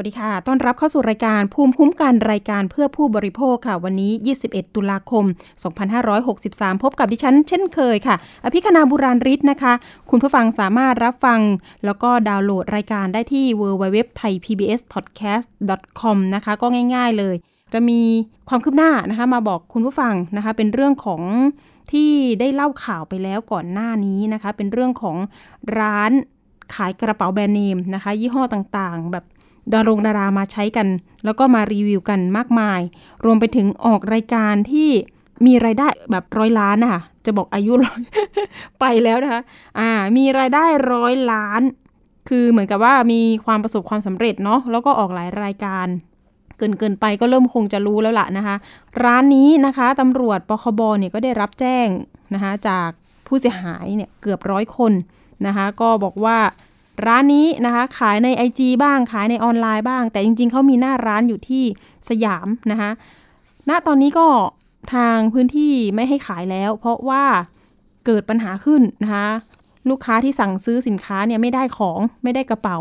วัสดีค่ะ ต้อนรับเข้าสู่รายการภูมิคุ้มกันรายการเพื่อผู้บริโภคค่ะ วันนี้ 21 ตุลาคม 2563 พบกับดิฉันเช่นเคยค่ะ อภิคณาบุราริศนะคะ คุณผู้ฟังสามารถรับฟัง แล้วก็ดาวน์โหลดรายการได้ที่ www thai pbs podcast com นะคะ ก็ง่ายๆเลย จะมีความคืบหน้านะคะ มาบอกคุณผู้ฟังนะคะ เป็นเรื่องของที่ได้เล่าข่าวไปแล้วก่อนหน้านี้นะคะ เป็นเรื่องของร้านขายกระเป๋าแบรนด์เนมนะคะ ยี่ห้อต่างๆ แบบ ดารงดารามาใช้กัน แล้วก็มารีวิวกันมากมาย รวมไปถึงออกรายการที่มีรายได้แบบร้อยล้านนะคะจะบอกอายุร้อยไปแล้วนะคะอ่า มีรายได้ร้อยล้าน คือเหมือนกับว่ามีความประสบความสำเร็จเนาะแล้วก็ออกหลายรายการ เกินเกินไปก็เริ่มคงจะรู้แล้วล่ะนะคะ ร้านนี้นะคะตำรวจปคบเนี่ยก็ได้รับแจ้งนะคะจากผู้เสียหายเนี่ยเกือบร้อยคนนะคะ ก็บอกว่า ร้านนี้นะคะขายใน IG บ้างขายในออนไลน์บ้าง แต่จริงๆเขามีหน้าร้านอยู่ที่สยามนะคะณตอนนี้ก็ทางพื้นที่ไม่ให้ขายแล้ว เพราะว่าเกิดปัญหาขึ้นนะคะลูกค้าที่สั่งซื้อสินค้าเนี่ยไม่ได้ของไม่ได้กระเป๋า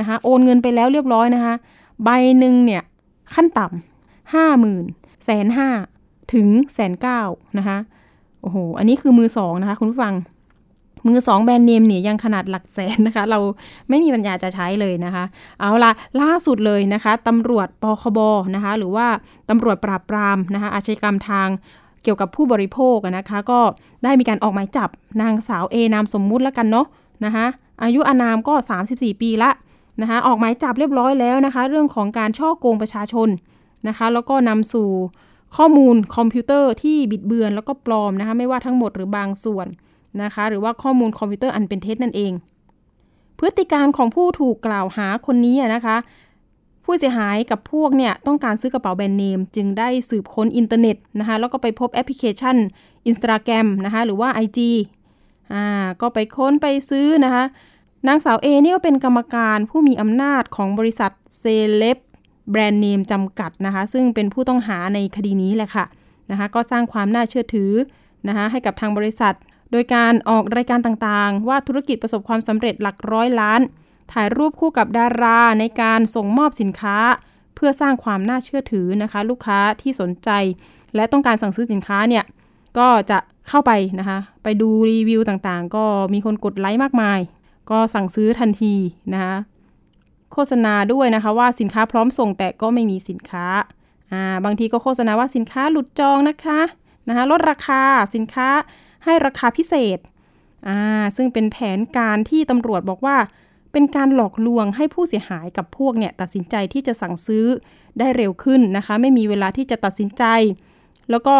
นะคะโอนเงินไปแล้วเรียบร้อยนะคะใบหนึ่งเนี่ยขั้นต่ำห้าหมื่นแสนห้าถึงแสนเก้านะคะโอ้โห อันนี้คือมือสองนะคะ คุณผู้ฟัง มือสองแบรนด์เนมเนี่ยยังขนาดหลักแสนนะคะ เราไม่มีปัญญาจะใช้เลยนะคะ เอาละล่าสุดเลยนะคะตำรวจปคบนะคะ หรือว่าตำรวจปราบปรามนะคะ อาชญากรรมทางเกี่ยวกับผู้บริโภคนะคะ ก็ได้มีการออกหมายจับนางสาวเอนามสมมุติแล้วกันเนาะนะคะอายุอนามก็ 34 ปีละนะคะ ออกหมายจับเรียบร้อยแล้วนะคะ เรื่องของการฉ้อโกงประชาชนนะคะ แล้วก็นำสู่ข้อมูลคอมพิวเตอร์ที่บิดเบือนแล้วก็ปลอมนะคะ ไม่ว่าทั้งหมดหรือบางส่วน นะคะ หรือว่าข้อมูลคอมพิวเตอร์อันเป็นเท็จนั่นเอง พฤติการของผู้ถูกกล่าวหาคนนี้นะคะ ผู้เสียหายกับพวกเนี่ยต้องการซื้อกระเป๋าแบรนด์เนม จึงได้สืบค้นอินเทอร์เน็ตนะคะแล้วก็ไปพบแอปพลิเคชัน Instagram นะคะหรือว่า IG อ่าก็ไปค้นไปซื้อนะคะนางสาวเอเนี่ยก็เป็นกรรมการผู้มีอำนาจของบริษัทเซเลบแบรนด์เนมจำกัดนะคะ ซึ่งเป็นผู้ต้องหาในคดีนี้แหละค่ะนะคะ ก็สร้างความน่าเชื่อถือนะคะให้กับทางบริษัท โดยการออกรายการต่างๆ ว่าธุรกิจประสบความสำเร็จหลักร้อยล้าน ถ่ายรูปคู่กับดาราในการส่งมอบสินค้า เพื่อสร้างความน่าเชื่อถือนะคะ ลูกค้าที่สนใจ และต้องการสั่งซื้อสินค้าเนี่ยก็จะเข้าไปนะคะ ไปดูรีวิวต่างๆ ก็มีคนกดไลค์มากมาย ก็สั่งซื้อทันทีนะคะโฆษณาด้วยนะคะว่าสินค้าพร้อมส่งแต่ก็ไม่มีสินค้าอ่าบางทีก็โฆษณาว่าสินค้าหลุดจองนะคะนะคะลดราคาสินค้า ให้ราคาพิเศษอ่าซึ่งเป็นแผนการที่ตำรวจบอกว่า เป็นการหลอกลวงให้ผู้เสียหายกับพวกเนี่ยตัดสินใจที่จะสั่งซื้อได้เร็วขึ้นนะคะ ไม่มีเวลาที่จะตัดสินใจ แล้วก็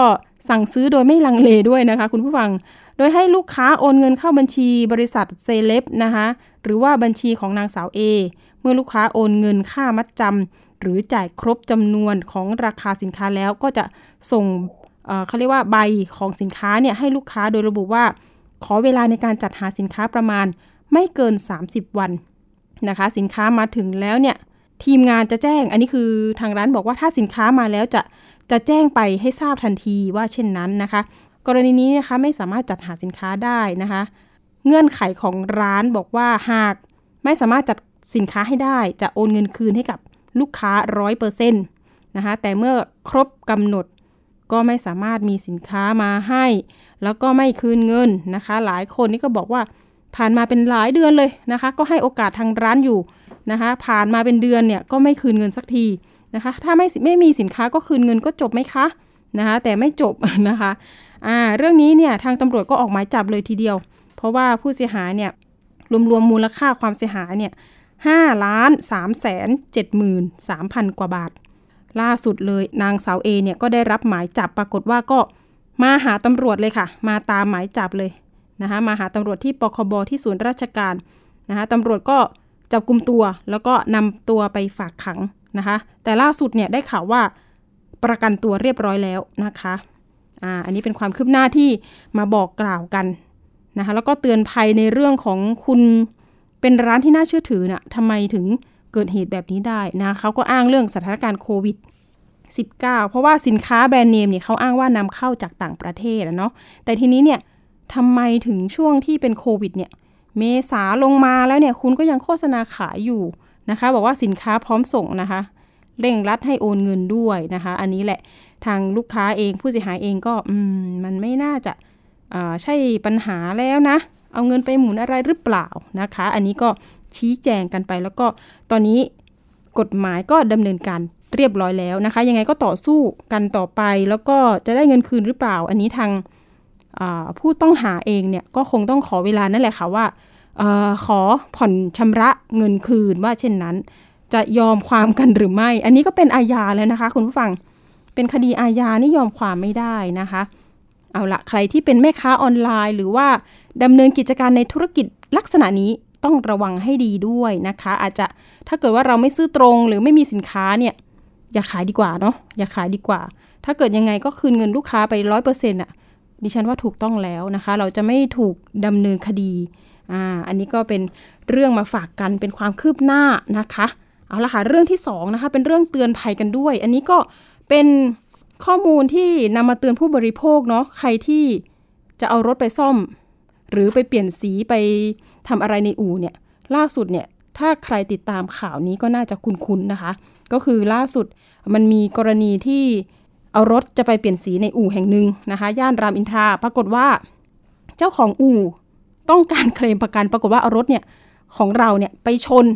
สั่งซื้อโดยไม่ลังเลด้วยนะคะคุณผู้ฟัง โดยให้ลูกค้าโอนเงินเข้าบัญชีบริษัทเซเลบนะคะหรือว่าบัญชีของนางสาว A เมื่อลูกค้าโอนเงินค่ามัดจำหรือจ่ายครบจำนวนของราคาสินค้าแล้วก็จะส่ง เขาเรียกว่าใบของสินค้าเนี่ยให้ลูกค้าโดยระบุว่าขอเวลาในการจัดหาสินค้าประมาณไม่เกิน 30 วันนะคะ สินค้ามาถึงแล้วเนี่ยทีมงานจะแจ้ง อันนี้คือทางร้านบอกว่าถ้าสินค้ามาแล้วจะจะแจ้งไปให้ทราบทันทีว่าเช่นนั้นนะคะ กรณีนี้นะคะไม่สามารถจัดหาสินค้าได้นะคะ เงื่อนไขของร้านบอกว่าหากไม่สามารถจัดสินค้าให้ได้ จะโอนเงินคืนให้กับลูกค้า 100%นะคะแต่เมื่อครบกำหนด ก็ไม่สามารถมีสินค้ามาให้ แล้วก็ไม่คืนเงินนะคะ หลายคนนี่ก็บอกว่าผ่านมาเป็นหลายเดือนเลยนะคะ ก็ให้โอกาสทางร้านอยู่นะคะ ผ่านมาเป็นเดือนเนี่ยก็ไม่คืนเงินสักทีนะคะ ถ้าไม่ไม่มีสินค้าก็คืนเงินก็จบไหมคะนะคะแต่ไม่จบนะคะอ่าเรื่องนี้เนี่ยทางตำรวจก็ออกหมายจับเลยทีเดียว เพราะว่าผู้เสียหายเนี่ยรวมๆมูลค่าความเสียหายเนี่ยห้าล้านสามแสนเจ็ดหมื่นสามพันกว่าบาท ล่าสุดเลยนางสาวเอเนี่ยก็ได้รับหมายจับปรากฏว่าก็มาหาตำรวจเลยค่ะ มาตามหมายจับเลยนะคะมาหาตำรวจที่ปคบที่ศูนย์ราชการนะคะตำรวจก็จับกลุ่มตัวแล้วก็นำตัวไปฝากขังนะคะ แต่ล่าสุดเนี่ยได้ข่าวว่าประกันตัวเรียบร้อยแล้วนะคะอ่าอันนี้เป็นความคืบหน้าที่มาบอกกล่าวกันนะคะแล้วก็เตือนภัยในเรื่องของคุณเป็นร้านที่น่าเชื่อถือนะ่ะทำไมถึง เกิดเหตุแบบนี้ได้นะเขาก็อ้างเรื่องสถานการณ์โควิด 19 เพราะว่าสินค้าแบรนด์เนมเนี่ยเขาอ้างว่านำเข้าจากต่างประเทศนะเนาะแต่ทีนี้เนี่ยทำไมถึงช่วงที่เป็นโควิดเนี่ยเมษาลงมาแล้วเนี่ยคุณก็ยังโฆษณาขายอยู่นะคะ บอกว่าสินค้าพร้อมส่งนะคะ เร่งรัดให้โอนเงินด้วยนะคะ อันนี้แหละทางลูกค้าเองผู้เสียหายเองก็อืมมันไม่น่าจะใช่ปัญหาแล้วนะ เอาเงินไปหมุนอะไรหรือเปล่านะคะ อันนี้ก็ ชี้แจงกันไป แล้วก็ตอนนี้กฎหมายก็ดำเนินการเรียบร้อยแล้วนะคะ ยังไงก็ต่อสู้กันต่อไป แล้วก็จะได้เงินคืนหรือเปล่า อันนี้ทางผู้ต้องหาเองเนี่ยก็คงต้องขอเวลานั่นแหละค่ะว่าออขอผ่อนชำระเงินคืนว่าเช่นนั้น จะยอมความกันหรือไม่ อันนี้ก็เป็นอาญาแล้วนะคะ คุณผู้ฟังเป็นคดีอาญานี่ยอมความไม่ได้นะคะ เอาละใครที่เป็นแม่ค้าออนไลน์ หรือว่าดำเนินกิจการในธุรกิจลักษณะนี้ ต้องระวังให้ดีด้วยนะคะ อาจจะถ้าเกิดว่าเราไม่ซื้อตรงหรือไม่มีสินค้าเนี่ยอย่าขายดีกว่าเนาะอย่าขายดีกว่า ถ้าเกิดยังไงก็คืนเงินลูกค้าไปร้อยเปอร์เซ็นต์อะดิฉันว่าถูกต้องแล้วนะคะ เราจะไม่ถูกดำเนินคดีอ่าอันนี้ก็เป็นเรื่องมาฝากกันเป็นความคืบหน้านะคะเอาละค่ะเรื่องที่2นะคะเป็นเรื่องเตือนภัยกันด้วย อันนี้ก็เป็นข้อมูลที่นำมาเตือนผู้บริโภคเนาะใครที่จะเอารถไปซ่อม หรือไปเปลี่ยนสีไปทำอะไรในอู่เนี่ยล่าสุดเนี่ยถ้าใครติดตามข่าวนี้ก็น่าจะคุ้นๆนะคะ ก็คือล่าสุดมันมีกรณีที่เอารถจะไปเปลี่ยนสีในอู่แห่งหนึ่งนะคะ ย่านรามอินทราปรากฏว่า เจ้าของอู่ต้องการเคลมประกัน ปรากฏว่าเอารถเนี่ยของเราเนี่ยไปชน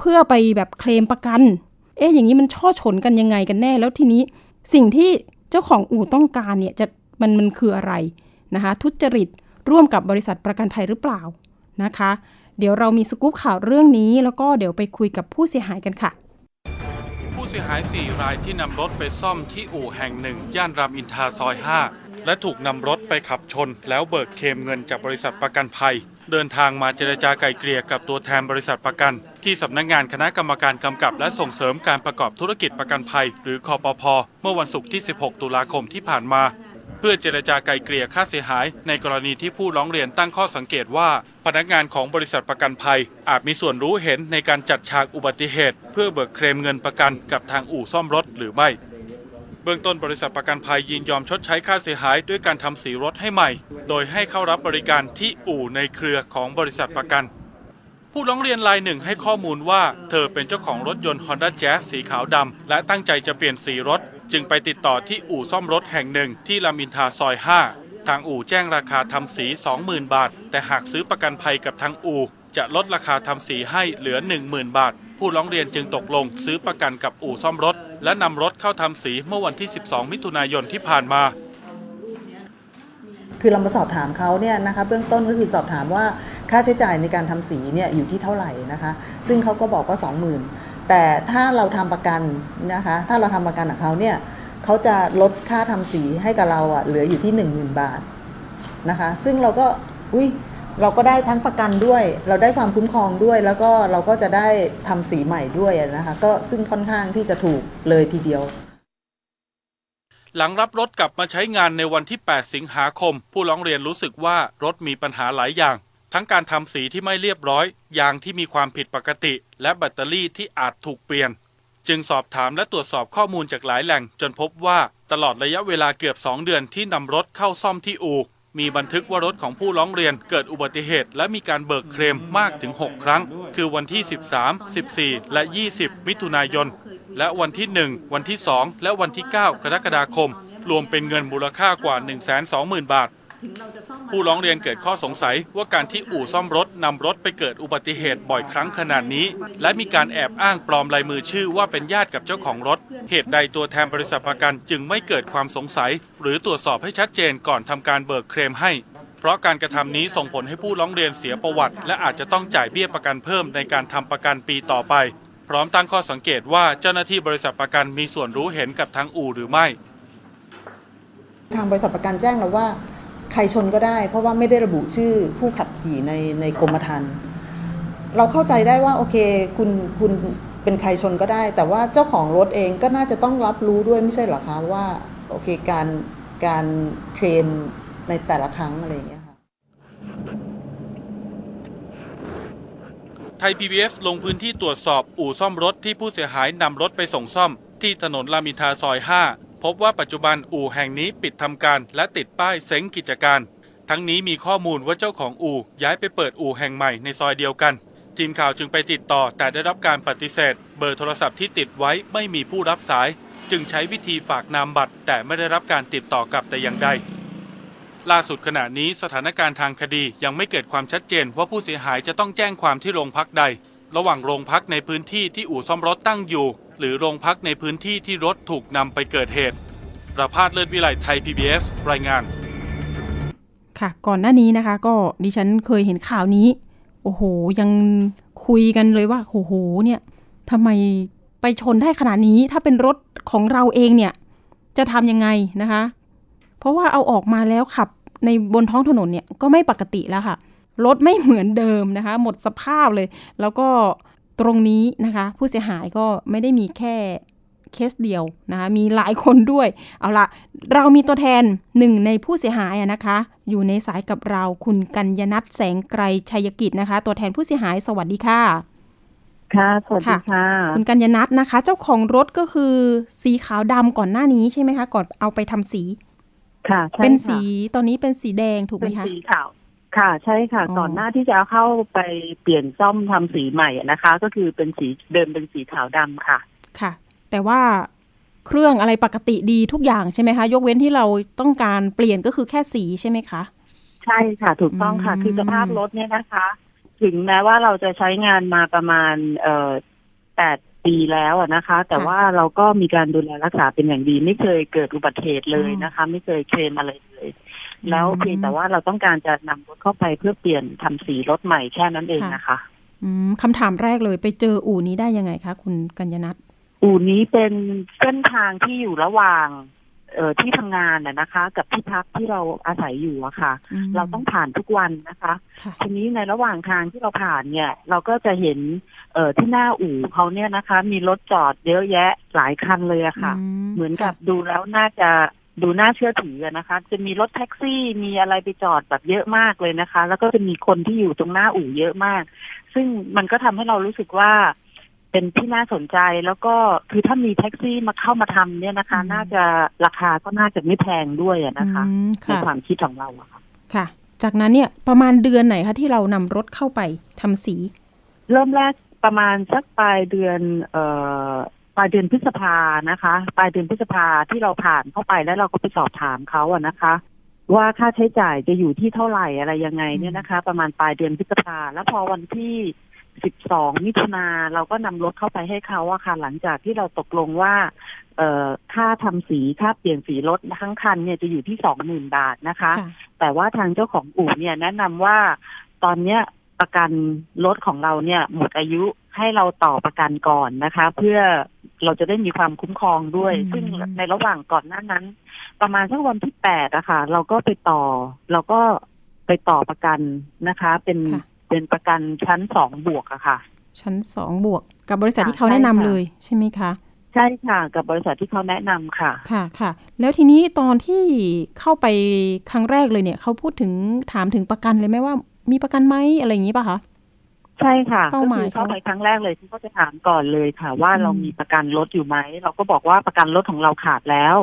เพื่อไปแบบเคลมประกัน เอ๊ะอย่างนี้มันช่อชนกันยังไงกันแน่ แล้วทีนี้สิ่งที่เจ้าของอู่ต้องการเนี่ยจะมันมันคืออะไรนะคะ ทุจริต ร่วมกับบริษัทประกันภัยหรือเปล่านะคะ เดี๋ยวเรามีสกู๊ปข่าวเรื่องนี้ แล้วก็เดี๋ยวไปคุยกับผู้เสียหายกันค่ะ ผู้เสียหาย 4 รายที่นำรถไปซ่อมที่อู่แห่งหนึ่ง ย่านรามอินทราซอย 5 และถูกนำรถไปขับชน แล้วเบิกเคมเงินจากบริษัทประกันภัย เดินทางมาเจรจาไกลเกลี่ยกับตัวแทนบริษัทประกัน ที่สำนักงงานคณะกรรมการกำกับ และส่งเสริมการประกอบธุรกิจประกันภัย หรือคอปพเมื่อวันศุกร์ที่ 16 ตุลาคมที่ผ่านมา เพื่อเจรจาไกลเกลี่ยค่าเสียหาย ในกรณีที่ผู้ร้องเรียนตั้งข้อสังเกตว่า พนักงานของบริษัทประกันภัย อาจมีส่วนรู้เห็นในการจัดฉากอุบัติเหตุ เพื่อเบิกเคลมเงินประกันกับทางอู่ซ่อมรถหรือไม่เบื้องต้นบริษัทประกันภัยยินยอมชดใช้ค่าเสียหายด้วยการทำสีรถให้ใหม่ โดยให้เข้ารับบริการที่อู่ในเครือของบริษัทประกัน ผู้ร้องเรียนรายหนึ่งให้ข้อมูลว่า เธอเป็นเจ้าของรถยนต์ Honda Jazz สีขาวดำและตั้งใจจะเปลี่ยนสีรถ จึงไปติดต่อที่อู่ซ่อมรถแห่งหนึ่งที่ลามินทาซอย 5 ทางอู่แจ้งราคาทำสี 20,000 บาท แต่หากซื้อประกันภัยกับทางอู่ จะลดราคาทำสีให้เหลือ 10,000 บาท ผู้ร้องเรียนจึงตกลงซื้อประกันกับอู่ซ่อมรถ และนำรถเข้าทำสีเมื่อวันที่ 12 มิถุนายนที่ผ่านมาคือเรามาสอบถามเขาเนี่ยนะคะเบื้องต้นก็คือสอบถามว่าค่าใช้จ่ายในการทำสีเนี่ยอยู่ที่เท่าไหร่นะคะ ซึ่งเขาก็บอกว่า 20,000 แต่ถ้าเราทำประกันนะคะ ถ้าเราทำประกันกับเขาเนี่ยเขาจะลดค่าทำสีให้กับเราอะเหลืออยู่ที่ 10,000 บาทนะคะ ซึ่งเราก็อุ้ยเราก็ได้ทั้งประกันด้วย เราได้ความคุ้มครองด้วย แล้วก็เราก็จะได้ทำสีใหม่ด้วยนะคะ ก็ซึ่งค่อนข้างที่จะถูกเลยทีเดียว หลังรับรถกลับมาใช้งานในวันที่ 8 สิงหาคม ผู้ร้องเรียนรู้สึกว่ารถมีปัญหาหลายอย่าง ทั้งการทำสีที่ไม่เรียบร้อย ยางที่มีความผิดปกติ และแบตเตอรี่ที่อาจถูกเปลี่ยน จึงสอบถามและตรวจสอบข้อมูลจากหลายแหล่ง จนพบว่าตลอดระยะเวลาเกือบ 2 เดือนที่นำรถเข้าซ่อมที่อู่มีบันทึกว่ารถของผู้ร้องเรียนเกิดอุบัติเหตุ และมีการเบิกเคลมมากถึง 6 ครั้ง คือวันที่ 13 14 และ 20 มิถุนายน และวันที่ 1 วันที่ 2 และวันที่ 9 กรกฎาคม รวมเป็นเงินมูลค่ากว่า 120,000 บาท ผู้ร้องเรียนเกิดข้อสงสัยว่าการที่อู่ซ่อมรถนำรถไปเกิดอุบัติเหตุบ่อยครั้งขนาดนี้ และมีการแอบอ้างปลอมลายมือชื่อว่าเป็นญาติกับเจ้าของรถ เหตุใดตัวแทนบริษัทประกันจึงไม่เกิดความสงสัย หรือตรวจสอบให้ชัดเจนก่อนทำการเบิกเคลมให้ เพราะการกระทำนี้ส่งผลให้ผู้ร้องเรียนเสียประวัติ และอาจจะต้องจ่ายเบี้ยประกันเพิ่มในการทำประกันปีต่อไป พร้อมตั้งข้อสังเกตว่าเจ้าหน้าที่บริษัทประกันมีส่วนรู้เห็นกับทางอู่หรือไม่ ทางบริษัทประกันแจ้งเราว่า ใครชนก็ได้ เพราะว่าไม่ได้ระบุชื่อผู้ขับขี่ในในกรมธรรม์เราเข้าใจได้ว่าโอเคคุณคุณเป็นใครชนก็ได้ แต่ว่าเจ้าของรถเองก็น่าจะต้องรับรู้ด้วยไม่ใช่หรอคะว่าโอเคการการเคลมในแต่ละครั้งอะไรอย่างเงี้ยค่ะไทย PBS ลงพื้นที่ตรวจสอบอู่ซ่อมรถที่ผู้เสียหายนำรถไปส่งซ่อมที่ถนนรามอินทราซอย 5 บว่าปัจจุบันอู่แห่งนี้ปิดทำการและติดป้ายเซ้งกิจการ ทั้งนี้มีข้อมูลว่าเจ้าของอู่ย้ายไปเปิดอู่แห่งใหม่ในซอยเดียวกัน ทีมข่าวจึงไปติดต่อแต่ได้รับการปฏิเสธ เบอร์โทรศัพท์ที่ติดไว้ไม่มีผู้รับสาย จึงใช้วิธีฝากนามบัตร แต่ไม่ได้รับการติดต่อกลับแต่อย่างใดล่าสุดขณะนี้สถานการณ์ทางคดียังไม่เกิดความชัดเจนว่าผู้เสียหายจะต้องแจ้งความที่โรงพักใด ระหว่างโรงพักในพื้นที่ที่อู่ซ่อมรถตั้งอยู่ หรือโรงพักในพื้นที่ที่รถถูกนำไปเกิดเหตุ ประพาสเลิศวิไลไทย PBS รายงาน ค่ะ ก่อนหน้านี้นะคะ ก็ดิฉันเคยเห็นข่าวนี้ โอ้โห ยังคุยกันเลยว่า โอ้โห เนี่ยทำไมไปชนได้ขนาดนี้ ถ้าเป็นรถของเราเองเนี่ย จะทำยังไงนะคะ เพราะว่าเอาออกมาแล้วขับในบนท้องถนนเนี่ยก็ไม่ปกติแล้วค่ะ รถไม่เหมือนเดิมนะคะ หมดสภาพเลย แล้วก็ ตรงนี้นะคะ ผู้เสียหายก็ไม่ได้มีแค่เคสเดียวนะคะมีหลายคนด้วย เอาละเรามีตัวแทนหนึ่งในผู้เสียหายอะนะคะ อยู่ในสายกับเราคุณกัญญนัทแสงไกรชัยกิจนะคะ ตัวแทนผู้เสียหายสวัสดีค่ะ ค่ะสวัสดีค่ะ คุณกัญญนัทนะคะ เจ้าของรถก็คือสีขาวดำก่อนหน้านี้ใช่ไหมคะ ก่อนเอาไปทำสี ค่ะใช่เป็นค่ะสีตอนนี้เป็นสีแดงถูกไหเป็มนคะสีขาว ค่ะใช่ค่ะอ๋อก่อนหน้าที่จะเอาเข้าไปเปลี่ยนซ่อมทำสีใหม่อะนะคะ ก็คือเป็นสีเดิมเป็นสีขาวดำค่ะ ค่ะ แต่ว่าเครื่องอะไรปกติดีทุกอย่างใช่ไหมคะ ยกเว้นที่เราต้องการเปลี่ยนก็คือแค่สีใช่ไหมคะ ใช่ค่ะ ถูกต้องค่ะอืมคือสภาพรถเนี่ยนะคะ ถึงแม้ว่าเราจะใช้งานมาประมาณ เอ่อแปดปีแล้วอะนะคะ แต่ว่าเราก็มีการดูแลรักษาเป็นอย่างดี ไม่เคยเกิดอุบัติเหตุเลยนะคะ ไม่เคยเคลมอะไรเลย แล้วเพียงแต่ว่าเราต้องการจะนำรถเข้าไปเพื่อเปลี่ยนทำสีรถใหม่แค่นั้นเองนะคะอืมคำถามแรกเลยไปเจออู่นี้ได้ยังไงคะ คุณกัญญนัทอู่นี้เป็นเส้นทางที่อยู่ระหว่างเอ่อที่ทำงานน่ะนะคะ กับที่พักที่เราอาศัยอยู่อะค่ะมเราต้องผ่านทุกวันนะคะค่ะทีนี้ในระหว่างทางที่เราผ่านเนี่ย เราก็จะเห็น เอ่อที่หน้าอู่เขาเนี่ยนะคะ มีรถจอดเยอะแยะหลายคันเลยอะค่ะ เหมือนกับดูแล้วน่าจะ ดูน่าเชื่อถืออะนะคะ จะมีรถแท็กซี่มีอะไรไปจอดแบบเยอะมากเลยนะคะ แล้วก็จะมีคนที่อยู่ตรงหน้าอู่เยอะมาก ซึ่งมันก็ทำให้เรารู้สึกว่า เป็นที่น่าสนใจแล้วก็คือถ้ามีแท็กซี่มาเข้ามาทำเนี่ยนะคะอืมน่าจะราคาก็น่าจะไม่แพงด้วยอะนะคะอืมในค่ะความคิดของเราอะค่ะค่ะ จากนั้นเนี่ยประมาณเดือนไหนคะที่เรานำรถเข้าไปทำสี เริ่มแรกประมาณสักปลายเดือน เอ่อ ปลายเดือนพฤษภานะคะปลายเดือนพฤษภาที่เราผ่านเข้าไปแล้วเราก็ไปสอบถามเขาอะนะคะ ว่าค่าใช้จ่ายจะอยู่ที่เท่าไหร่อะไรยังไงเนี่ยนะคะ ประมาณปลายเดือนพฤษภาแล้วพอวันที่12มิถุนาเราก็นำรถเข้าไปให้เขาอะค่ะ หลังจากที่เราตกลงว่า เอ่อค่าทำสีค่าเปลี่ยนสีรถทั้งคันเนี่ยจะอยู่ที่20,000บาทนะคะค่ะแต่ว่าทางเจ้าของอู่เนี่ยแนะนำว่าตอนเนี้ยประกันรถของเราเนี่ยหมดอายุให้เราต่อประกันก่อนนะคะ เพื่อ เราจะได้มีความคุ้มครองด้วยอืมซึ่งในระหว่างก่อนหน้านั้น ประมาณสักวันที่แปดอะค่ะ เราก็ไปต่อ เราก็ไปต่อประกันนะคะ เป็นค่ะเป็นประกันชั้นสองบวกอะค่ะ ชั้นสองบวก กับบริษัทค่ะที่เขาแนะนำใช่ค่ะเลยใช่ไหมคะใช่ค่ะ กับบริษัทที่เขาแนะนำค่ะ ค่ะค่ะ แล้วทีนี้ตอนที่เข้าไปครั้งแรกเลยเนี่ยเขาพูดถึงถามถึงประกันเลยไหมว่า มีประกันไหมอะไรอย่างนี้ป่ะคะ ใช่ค่ะเป้าหมายก็คือเข้าเขาไปครั้งแรกเลยที่เขาจะถามก่อนเลยค่ะ ว่าอืมเรามีประกันรถอยู่ไหมเราก็บอกว่าประกันรถของเราขาดแล้ว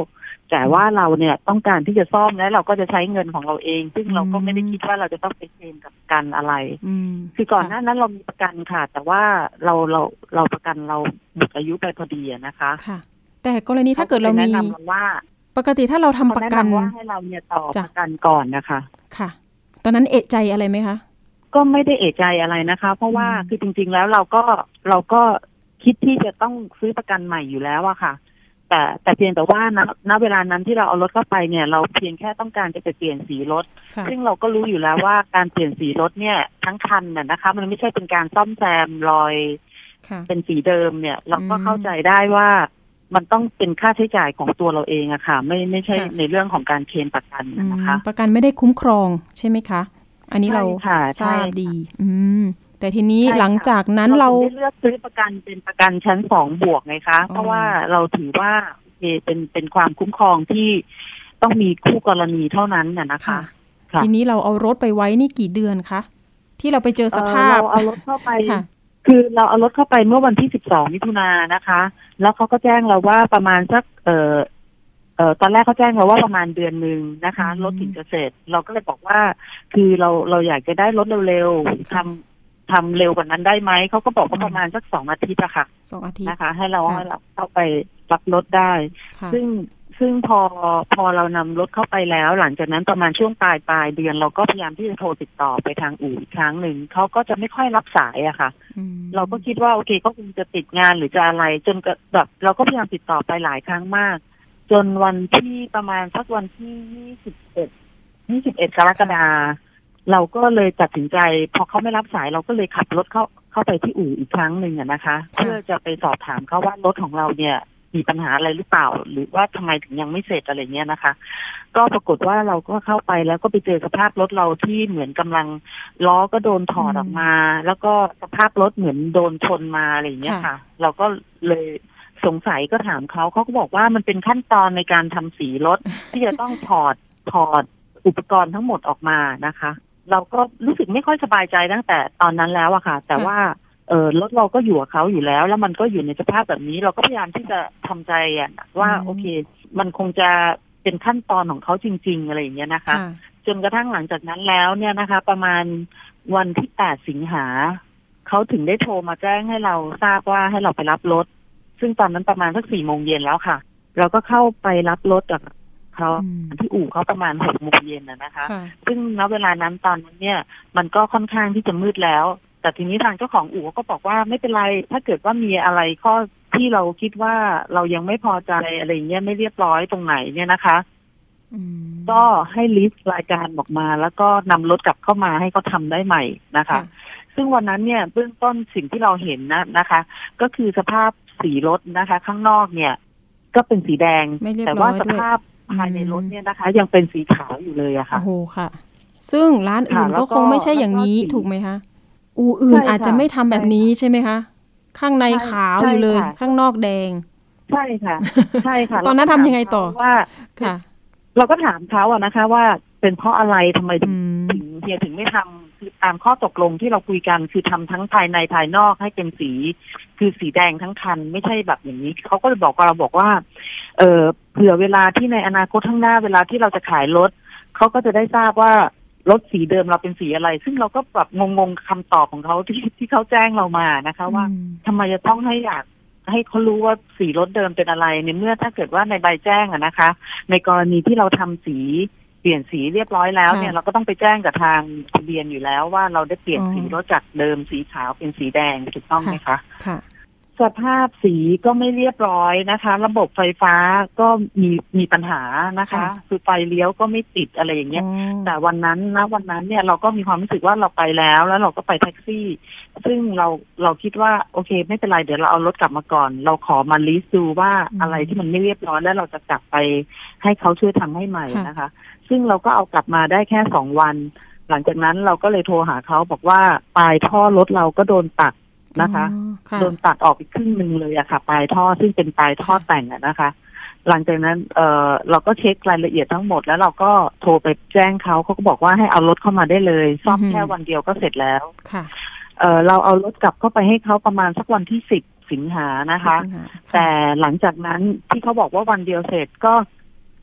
แต่ว่าเราเนี่ยต้องการที่จะซ่อมและเราก็จะใช้เงินของเราเอง ซึ่งเราก็ไม่ได้คิดว่าเราจะต้องไปเคลมกับประกันอะไรอืมคือก่อนหะน้านั้นเรามีประกันค่ะ แต่ว่าเราเราเราประกันเราหมดอายุไปพอดีอะนะคะค่ะ แต่กรณีถ้าเกิดเราขมีแนะนำเราว่าปกติถ้าเราทำเขาประแนะกันนำว่าให้เราเนี่ยต่อจ้ะประกันก่อนนะคะ ค่ะ ตอนนั้นเอะใจอะไรไหมคะ ก็ไม่ได้เอะใจอะไรนะคะ เพราะว่าอืมคือจริง ๆ แล้วเราก็เราก็คิดที่จะต้องซื้อประกันใหม่อยู่แล้วอะค่ะ แต่แต่เพียงแต่ว่าณณเวลานั้นที่เราเอารถเข้าไปเนี่ย เราเพียงแค่ต้องการจะไปเปลี่ยนสีรถค่ะซึ่งเราก็รู้อยู่แล้วว่าการเปลี่ยนสีรถเนี่ยทั้งคันน่ะนะคะ มันไม่ใช่เป็นการซ่อมแซมรอยค่ะเป็นสีเดิมเนี่ย เราก็อืมเข้าใจได้ว่ามันต้องเป็นค่าใช้จ่ายของตัวเราเองอะค่ะ ไม่ไม่ใช่ค่ะในเรื่องของการเคลมประกันอืมนะคะ ประกันไม่ได้คุ้มครองใช่ไหมคะ อันนี้เราใช่ค่ะทใช่ราบดี อืมแต่ทีนี้ใช่ค่ะหลังจากนั้นเราถึงได้เลือกซื้อประกันเป็นประกันชั้นสองบวกไงคะ เพราะว่าเราถือว่าโอเคเป็นเป็นความคุ้มครองที่ต้องมีคู่กรณีเท่านั้นน่ะนะคะค่ะค่ะทีนี้เราเอารถไปไว้นี่กี่เดือนคะที่เราไปเจอสภาพเอ่อเราเอารถเข้าไปค่ะคือเราเอารถเข้าไปเมื่อวันที่12มิถุนายนนะคะ แล้วเขาก็แจ้งเราว่าประมาณสักเอ่อเอ่อตอนแรกเขาแจ้งเราว่าประมาณเดือนหนึ่งนะคะอืมรถถึงจะเสร็จ เราก็เลยบอกว่า คือเราเราอยากจะได้รถเร็วๆทำทำเร็วกว่านั้นได้ไหม เขาก็บอกว่าประมาณสักสองอาทิตย์อะค่ะสองอาทิตย์นะคะ ให้เราค่ะให้เราเข้าไปรับรถได้ค่ะซึ่งซึ่งพอพอเรานำรถเข้าไปแล้ว หลังจากนั้นประมาณช่วงปลายปลายเดือนเราก็พยายามที่จะโทรติดต่อไปทางอู่อีกครั้งหนึ่งเขาก็จะไม่ค่อยรับสายอะค่ะอืมเราก็คิดว่าโอเคก็คงจะติดงานหรือจะอะไร จนกระแบบเราก็พยายามติดต่อไปหลายครั้งมาก จนวันที่ประมาณสักวันที่ยี่สิบเอ็ดยี่สิบเอ็ดกรกฎาเราก็เลยตัดสินใจ พอเขาไม่รับสายเราก็เลยขับรถเข้าเข้าไปที่อู่อีกครั้งหนึ่งอะนะคะ เพื่อจะไปสอบถามเขาว่ารถของเราเนี่ยมีปัญหาอะไรหรือเปล่า หรือว่าทำไมถึงยังไม่เสร็จอะไรเงี้ยนะคะ ก็ปรากฏว่าเราก็เข้าไปแล้วก็ไปเจอสภาพรถเราที่เหมือนกำลังล้อก็โดนถอดอืมออกมา แล้วก็สภาพรถเหมือนโดนชนมาอะไรอย่างเงี้ยค่ะค่ะ เราก็เลย สงสัยก็ถามเขาเขาก็บอกว่ามันเป็นขั้นตอนในการทำสีรถ ที่จะต้องถอดถอดอุปกรณ์ทั้งหมดออกมานะคะ เราก็รู้สึกไม่ค่อยสบายใจตั้งแต่ตอนนั้นแล้วอะค่ะ แต่ว่าเออรถเราก็อยู่กับเขาอยู่แล้ว แล้วมันก็อยู่ในสภาพแบบนี้ เราก็พยายามที่จะทำใจอะว่าอืมโอเค มันคงจะเป็นขั้นตอนของเขาจริง ๆ อะไรอย่างเงี้ยนะคะค่ะจนกระทั่งหลังจากนั้นแล้วเนี่ยนะคะ ประมาณวันที่ 8 สิงหาเขาถึงได้โทรมาแจ้งให้เราทราบว่าให้เราไปรับรถ ซึ่งตอนนั้นประมาณสักสี่โมงเย็นแล้วค่ะ เราก็เข้าไปรับรถจากเขาอืมที่อู่เขาประมาณหกโมงเย็นนะนะคะค่ะซึ่งณเวลานั้นตอนนั้นเนี่ย มันก็ค่อนข้างที่จะมืดแล้ว แต่ทีนี้ทางเจ้าของอู่ก็บอกว่าไม่เป็นไร ถ้าเกิดว่ามีอะไรข้อที่เราคิดว่าเรายังไม่พอใจอะไรเงี้ยไม่เรียบร้อยตรงไหนเนี่ยนะคะอืมก็ให้ลิสต์รายการออกมา แล้วก็นำรถกลับเข้ามาให้เขาทำได้ใหม่นะคะ ซึ่งวันนั้นเนี่ยเบื้องต้นสิ่งที่เราเห็นนะนะคะ ก็คือสภาพ สีรถนะคะ ข้างนอกเนี่ย ก็เป็นสีแดงไม่เรียบแต่ร้ว่าอยสด้วยภาพภายในอืมรถเนี่ยนะคะ ยังเป็นสีขาวอยู่เลยอะค่ะโอ้โหค่ะ ซึ่งร้านอื่นค่ะแล้ก็วก็คงไม่ใช่อย่างนี้แล้วก็ถูกไหมคะอูอื่นใช่ค่ะอาจจะไม่ทำแบบนี้ใช่ไหมคะ ข้างในใช่ขาวใช่อยู่เลยค่ะข้างนอกแดง ใช่ค่ะ ใช่ค่ะ ตอนนั้นทำยังไงต่อเราก็ถามเขาว่าค่ะ เราก็ถามเขาอะนะคะ ว่าเป็นเพราะอะไรทำไมถึอืงมถึงเฮียถึงไม่ทำ คือตามข้อตกลงที่เราคุยกัน คือทำทั้งภายในภายนอกให้เป็นสี คือสีแดงทั้งคัน ไม่ใช่แบบอย่างนี้เขาก็เลยบอกกับเราบอกว่า เออเผื่อเวลาที่ในอนาคตข้างหน้าเวลาที่เราจะขายรถเขาก็จะได้ทราบว่ารถสีเดิมเราเป็นสีอะไร ซึ่งเราก็แบบงงๆคำตอบของเขาที่ที่เขาแจ้งเรามานะคะ ว่าอืมทำไมจะต้องให้อยากให้เขารู้ว่าสีรถเดิมเป็นอะไรในเมื่อถ้าเกิดว่าในใบแจ้งอะนะคะ ในกรณีที่เราทำสี เปลี่ยนสีเรียบร้อยแล้วเนี่ยค่ะเราก็ต้องไปแจ้งกับทางทะเบียนอยู่แล้วว่าเราได้เปลี่ยนอ๋อสีรถจากเดิมสีขาวเป็นสีแดงถูกต้องไหมคะค่ะ สภาพสีก็ไม่เรียบร้อยนะคะ ระบบไฟฟ้าก็มีมีปัญหานะคะค่ะคือไฟเลี้ยวก็ไม่ติดอะไรอย่างเงี้ยอ๋อแต่วันนั้นนะวันนั้นเนี่ยเราก็มีความรู้สึกว่าเราไปแล้ว แล้วเราก็ไปแท็กซี่ ซึ่งเราเราคิดว่าโอเค ไม่เป็นไรเดี๋ยวเราเอารถกลับมาก่อน เราขอมาลิสต์ดูว่าอืมอะไรที่มันไม่เรียบร้อยแล้วเราจะกลับไปให้เขาช่วยทำให้ใหม่ค่ะนะคะ ซึ่งเราก็เอากลับมาได้แค่สองวัน หลังจากนั้นเราก็เลยโทรหาเขาบอกว่าปลายท่อรถเราก็โดนตัด นะคะอ๋อค่ะโดนตัดออกไปครึ่งหนึ่งเลยอะค่ะ ปลายท่อซึ่งเป็นปลายท่อแต่งอะนะคะ หลังจากนั้นเออเราก็เช็ครายละเอียดทั้งหมด แล้วเราก็โทรไปแจ้งเขาเขาก็บอกว่าให้เอารถเข้ามาได้เลยซ่อมอือฮึแค่วันเดียวก็เสร็จแล้วค่ะเออเราเอารถกลับเข้าไปให้เขาประมาณสักวันที่สิบสิงหานะคะสิงหาแต่หลังจากนั้นที่เขาบอกว่าวันเดียวเสร็จก็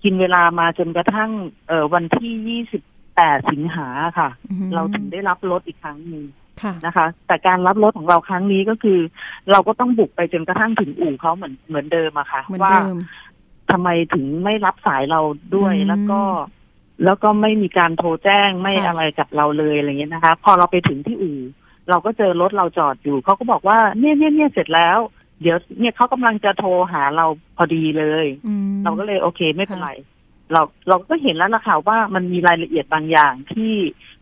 กินเวลามาจนกระทั่งเออวันที่ยี่สิบแปดสิงหาค่ะอืมเราถึงได้รับรถอีกครั้งหนึ่งค่ะ นะคะ แต่การรับรถของเราครั้งนี้ก็คือ เราก็ต้องบุกไปจนกระทั่งถึงอู่เขาเหมือนเหมือนเดิมอะค่ะเหมือนว่าเดิมทำไมถึงไม่รับสายเราด้วยอืมแล้วก็ แล้วก็ไม่มีการโทรแจ้งไม่ค่ะอะไรกับเราเลยอะไรเงี้ยนะคะ พอเราไปถึงที่อู่ เราก็เจอรถเราจอดอยู่เขาก็บอกว่าเนี่ยเนี่ยเนี่ยเสร็จแล้ว เดี๋ยวเนี่ยเขากำลังจะโทรหาเราพอดีเลยอืมเราก็เลยโอเคไม่เป็นค่ะไร เราเราก็เห็นแล้วล่ะค่ะว่ามันมีรายละเอียดบางอย่างที่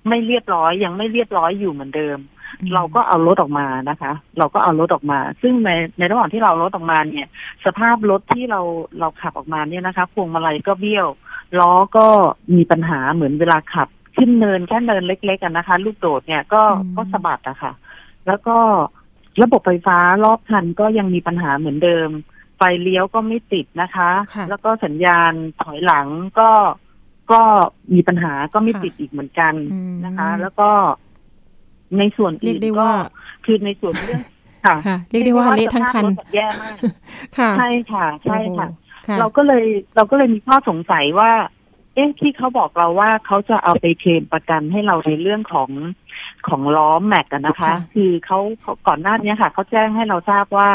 ไม่เรียบร้อยยังไม่เรียบร้อยอยู่เหมือนเดิมอืมเราก็เอารถออกมานะคะ เราก็เอารถออกมา ซึ่งในในระหว่างที่เราเอารถออกมาเนี่ย สภาพรถที่เราเราขับออกมาเนี่ยนะคะพวงมาลัยก็เบี้ยวล้อก็มีปัญหาเหมือนเวลาขับ ขึ้นเนินแค่เนินเล็กๆกันนะคะ ลูกโดดเนี่ยก็อืมก็สะบัดอะค่ะ แล้วก็ระบบไฟฟ้ารอบคันก็ยังมีปัญหาเหมือนเดิม ไฟเลี้ยวก็ไม่ติดนะคะ ค่ะ แล้วก็สัญญาณถอยหลังก็ก็มีปัญหาก็ไม่ค่ะติดอีกเหมือนกันอืมนะคะ แล้วก็ในส่วนเรียอื่กนได้ก็ว่า คือในส่วนเรื่องค่ะค่ะ เรียกได้ว่าเละทั้งคัน สภาพรถแบบแย่มากค่ะใช่ค่ะ ใช่ค่ะ โอ้โหค่ะ เราก็เลยเราก็เลยมีข้อสงสัยว่า เอ๊ะที่เขาบอกเราว่าเขาจะเอาไปเคลมประกันให้เราในเรื่องของของล้อแม็กกันนะคะ ค่ะ คือเขาเขาก่อนหน้านี้ค่ะเขาแจ้งให้เราทราบว่า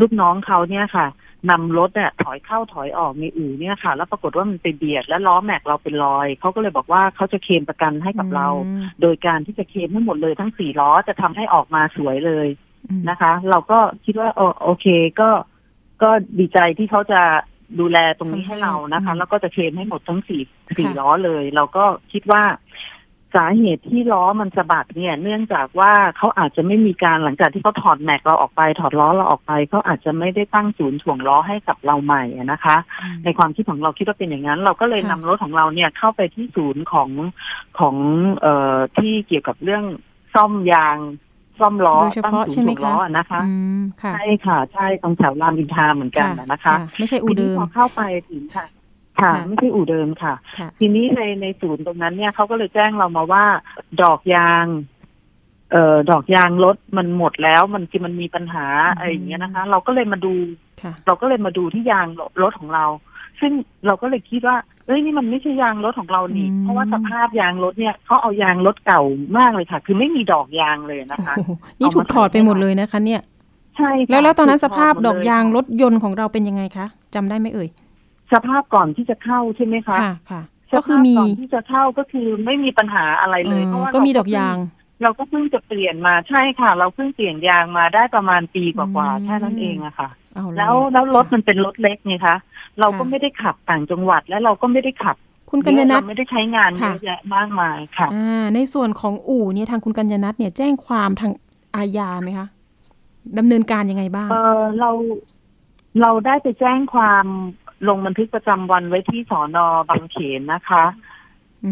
ลูกน้องเขาเนี่ยค่ะ นำรถเนี่ยถอยเข้าถอยออกในอู่เนี่ยค่ะ แล้วปรากฏว่ามันไปเบียด และล้อแม็กเราเป็นรอยเขาก็เลยบอกว่าเขาจะเคลมประกันให้กับเราอืมโดยการที่จะเคลมให้หมดเลยทั้งสี่ล้อจะทำให้ออกมาสวยเลยอืมนะคะ เราก็คิดว่าเออโอเคก็ก็ดีใจที่เขาจะดูแลตรงนี้ให้เรานะคะอืมแล้วก็จะเคลมให้หมดทั้งสี่สี่ค่ะล้อเลย เราก็คิดว่า สาเหตุที่ล้อมันสะบัดเนี่ย เนื่องจากว่าเขาอาจจะไม่มีการหลังจากที่เขาถอดแม็กเราออกไป ถอดล้อเราออกไปเขาอาจจะไม่ได้ตั้งศูนย์ถ่วงล้อให้กับเราใหม่อะนะคะ ในความคิดของเราคิดว่าเป็นอย่างนั้น เราก็เลยค่ะนำรถของเราเนี่ยเข้าไปที่ศูนย์ของของเอ่อที่เกี่ยวกับเรื่องซ่อมยางซ่อมล้อโดยเฉตั้งพาะศูนใช่ย์ไหมถ่วงล้คะออะนะคะอืมค่ะใช่ค่ะใช่ตรงแถวรามอินทราเหมือนกันอะนะคะ ไม่ใช่อู่ทีเดินี้มพอเข้าไปถึงค่ะ ค่ะค่ะ ไม่ใช่อู่เดิมค่ะค่ะ ทีนี้ในในศูนย์ตรงนั้นเนี่ยเขาก็เลยแจ้งเรามาว่า ดอกยาง เอ่อดอกยางรถมันหมดแล้ว มันจะมันมีปัญหาอืมอะไรอย่างเงี้ยนะคะ เราก็เลยมาดูค่ะเราก็เลยมาดูที่ยางรถของเรา ซึ่งเราก็เลยคิดว่าเอ้ยนี่มันไม่ใช่ยางรถของเรานี่อืมเพราะว่าสภาพยางรถเนี่ยเขาเอายางรถเก่ามากเลยค่ะ คือไม่มีดอกยางเลยนะคะโอ้โหนี่ถูกถอดไปหมดเลยนะคะ เนี่ย ใช่ค่ะแล้วแล้วตอนนั้นถูสภาพถหมดอกเลยางรถยนต์ของเราเป็นยังไงคะจำได้ไหมเอ่ย สภาพก่อนที่จะเข้าใช่ไหมคะค่ะค่ะสภาพก็คือมีก่อนที่จะเข้าก็คือไม่มีปัญหาอะไรเลยเออเพราะว่าก็มีเรดอกยาง เราก็เพิ่งจะเปลี่ยนมาใช่ค่ะ เราเพิ่งเปลี่ยนยางมาได้ประมาณปีกว่าอืมๆแค่นั้นเองอะค่ะเอาแล้วแล้วรถมันเป็นรถเล็กไงคะ เราก็ค่ะไม่ได้ขับต่างจังหวัดและเราก็ไม่ได้ขับคุณกัญญนัทเราไม่ได้ใช้งานเยค่ะอะแยะมากมายค่ะอ่าในส่วนของอู่เนี่ยทางคุณกัญญนัทเนี่ยแจ้งความทางอาญาไหมคะดำเนินการยังไงบ้าง เออเราเราได้ไปแจ้งความ ลงบันทึกประจำวันไว้ที่สอนอบางเขนนะคะ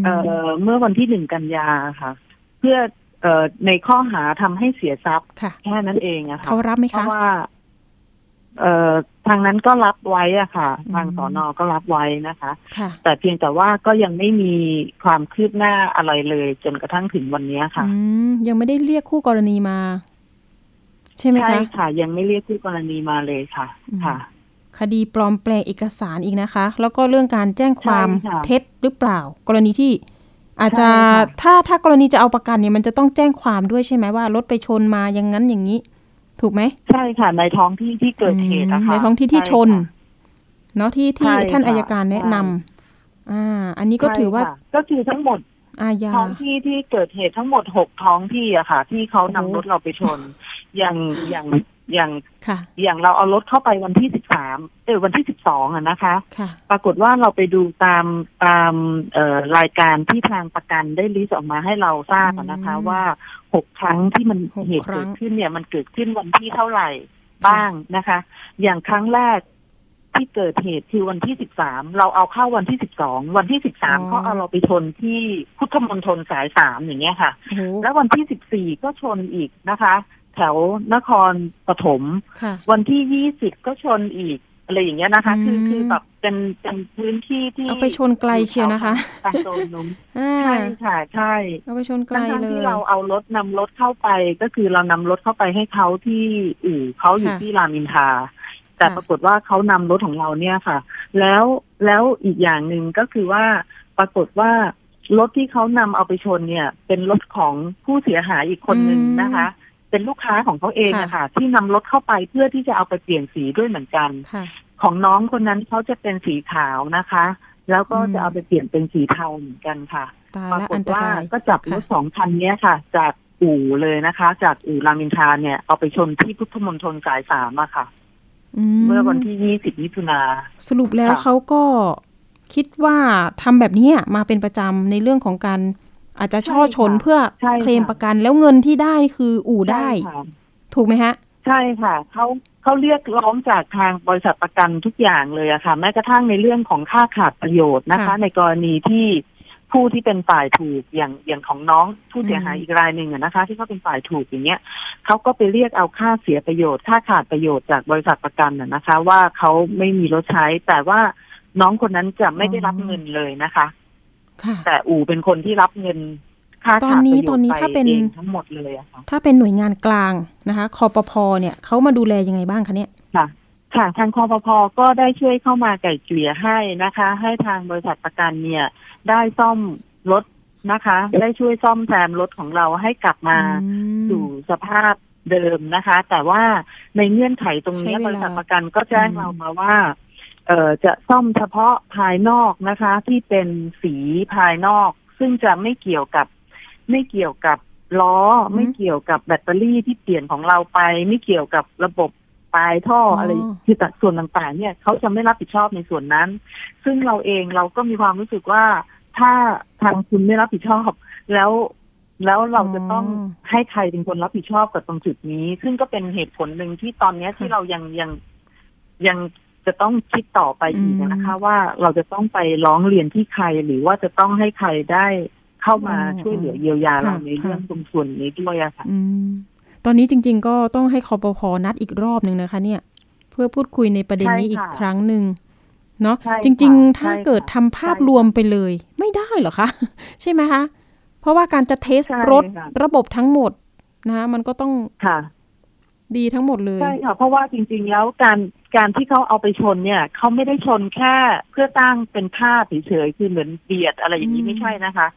มเอ่อเมื่อวันที่หนึ่งกันยาค่ะ เพื่อเอ่อในข้อหาทำให้เสียทรัพย์ค่ะแค่นั้นเองอะค่ะเขารับไหมเพราะคะว่า เอ่อทางนั้นก็รับไว้อะค่ะอืมทางสอนอก็รับไว้นะคะค่ะแต่เพียงแต่ว่าก็ยังไม่มีความคืบหน้าอะไรเลย จนกระทั่งถึงวันนี้ค่ะอืมยังไม่ได้เรียกคู่กรณีมา ใช่ไหมใช่คะค่ะ ยังไม่เรียกคู่กรณีมาเลยค่ะอืมค่ะ คดีปลอมแปลงเอกสารอีกนะคะ แล้วก็เรื่องการแจ้งความใช่ค่ะเท็จหรือเปล่า กรณีที่อาจจะใช่ค่ะถ้าถ้ากรณีจะเอาประกันเนี่ยมันจะต้องแจ้งความด้วยใช่ไหมว่ารถไปชนมาอย่างนั้นอย่างนี้ ถูกไหมใช่ค่ะในท้องที่ที่เกิดเหตุนะคะในท้องที่ที่ชนใค่ะเนาะที่ที่ใช่ท่านค่ะอายการแนะนำอ่า อันนี้ก็ถือว่าใช่ค่ะก็คือทั้งหมดอาญาท้องที่ที่เกิดเหตุทั้งหมดหกท้องที่อะค่ะ ที่เขานำโอ้โหรถเราไปชน อย่างอย่าง อย่างค่ะอย่างเราเอารถเข้าไปวันที่สิบสามเออวันที่สิบสองอะนะคะค่ะปรากฏว่าเราไปดูตามตามเอ่อรายการที่ทางประกันได้ลิสต์ออกมาให้เราทราบอะนะคะอืมว่าหกครั้งที่มันหกเหตุครั้เกิงดขึ้นเนี่ยมันเกิดขึ้นวันที่เท่าไหร่บ้างนะคะ อย่างครั้งแรกที่เกิดเหตุคือวันที่สิบสามเราเอาเข้าวันที่สิบสองวันที่สิบสามเขาเอาเราไปชนที่พุทธมณฑลสายสามอย่างเงี้ยค่ะโอ้โหแล้ววันที่สิบสี่ก็ชนอีกนะคะ แถวนครปฐมค่ะวันที่ยี่สิบก็ชนอีกอะไรอย่างเงี้ยนะคะ คืออืมคือแบบเป็นเป็นพื้นที่ที่เอาไปชนไกลเชียวนะคะทางโซนนู้นอ่าใช่ค่ะใช่เอาไปชนไกลทั้งๆเลที่ยเราเอารถนำรถเข้าไป ก็คือเรานำรถเข้าไปให้เขาที่อู่เขาอยู่ค่ะที่รามอินทราแต่ค่ะปรากฏว่าเขานำรถของเราเนี่ยค่ะ แล้วแล้วอีกอย่างหนึ่งก็คือว่าปรากฏว่ารถที่เขานำเอาไปชนเนี่ย เป็นรถของผู้เสียหายอีกคนหนึ่งนะคะ เป็นลูกค้าของเขาเองอะค่ะ ที่นำรถเข้าไปเพื่อที่จะเอาไปเปลี่ยนสีด้วยเหมือนกันค่ะของน้องคนนั้นเขาจะเป็นสีขาวนะคะ แล้วก็อืมจะเอาไปเปลี่ยนเป็นสีเทาเหมือนกันค่ะตายปราและกอัฏนตว่ารายก็จับรถค่ะสองคันเนี้ยค่ะ จากอู่เลยนะคะ จากอู่รามอินทราเนี่ยเอาไปชนที่พุทธมณฑลสายสามอะค่ะเมื่อวันที่ยี่สิบมิถุนาสรุปแล้วค่ะเขาก็คิดว่าทำแบบเนี้ยมาเป็นประจำในเรื่องของการ อาจจะช่อชนเพื่อใช่ค่ะเคลมประกัน แล้วเงินที่ได้นี่คืออู่ได้ใช่ค่ะถูกไหมฮะ ใช่ค่ะเขาเขาเรียกร้องจากทางบริษัทประกันทุกอย่างเลยอะค่ะ แม้กระทั่งในเรื่องของค่าขาดประโยชน์นะคะค่ะในกรณีที่ผู้ที่เป็นฝ่ายถูกอย่างอย่างของน้องผู้เสียหายอืมอีกรายหนึ่งอะนะคะ ที่เขาเป็นฝ่ายถูกอย่างเงี้ยเขาก็ไปเรียกเอาค่าเสียประโยชน์ ค่าขาดประโยชน์จากบริษัทประกันอะนะคะ ว่าเขาไม่มีรถใช้แต่ว่าน้องคนนั้นจะไม่ได้รับเงินเลยนะคะค่ะ แต่อู่เป็นคนที่รับเงินค่าตอนนี้ขาดประโยชตอนนี้ถ้าเป็นไองทั้งหมดเลยอะค่ะถ้าเป็นหน่วยงานกลางนะคะคอปพเนี่ยเขามาดูแลยังไงบ้างคะเนี่ยค่ะค่ะทางคอปพก็ได้ช่วยเข้ามาไก่เกลี่ยให้นะคะ ให้ทางบริษัทประกันเนี่ย ได้ซ่อมรถนะคะ ได้ช่วยซ่อมแซมรถของเราให้กลับมาอืมสู่สภาพเดิมนะคะ แต่ว่าในเงื่อนไขตรงนี้ใช้เวลาบริษัทประกันก็แจ้งอืมเรามาว่า เอ่อจะซ่อมเฉพาะภายนอกนะคะ ที่เป็นสีภายนอก ซึ่งจะไม่เกี่ยวกับ ไม่เกี่ยวกับล้อไม่เกี่ยวกับแบตเตอรี่ที่เปลี่ยนของเราไป ไม่เกี่ยวกับระบบปลายท่ออะไรคือแต่ส่วนต่างๆ เนี่ยเขาจะไม่รับผิดชอบในส่วนนั้น ซึ่งเราเองเราก็มีความรู้สึกว่าถ้าทางคุณไม่รับผิดชอบ แล้วแล้วเราจะต้องให้ใครเป็นคนรับผิดชอบกับตรงจุดนี้ ซึ่งก็เป็นเหตุผลหนึ่งที่ตอนเนี้ยที่เรายังยังยัง จะต้องคิดต่อไปอีกนะคะ ว่าเราจะต้องไปร้องเรียนที่ใครหรือว่าจะต้องให้ใครได้เข้ามาช่วยเหลือเยียวยาเราในเรื่องตรงส่วนนี้ด้วยอะค่ะอืมตอนนี้จริง ๆ ก็ต้องให้คอปพนัดอีกรอบหนึ่งนะคะ เนี่ย เพื่อพูดคุยในประเด็นนี้ใช่อีกค่ะครั้งหนึ่งเนาะใช่ค่ะจริง ๆ ถ้าใช่ค่ะเกิดทำภาพใช่ค่ะรวมไปเลย ไม่ได้เหรอคะใช่ไหมคะเพราะว่าการจะเทสใช่รถค่ะระบบทั้งหมดนะคะมันก็ต้องค่ะดีทั้งหมดเลยใช่ค่ะเพราะว่าจริง ๆ แล้วการ การที่เขาเอาไปชนเนี่ยเขาไม่ได้ชนแค่เพื่อตั้งเป็นภาพเฉยๆคือเหมือนเบียดอะไรอย่างนี้อืมไม่ใช่นะคะ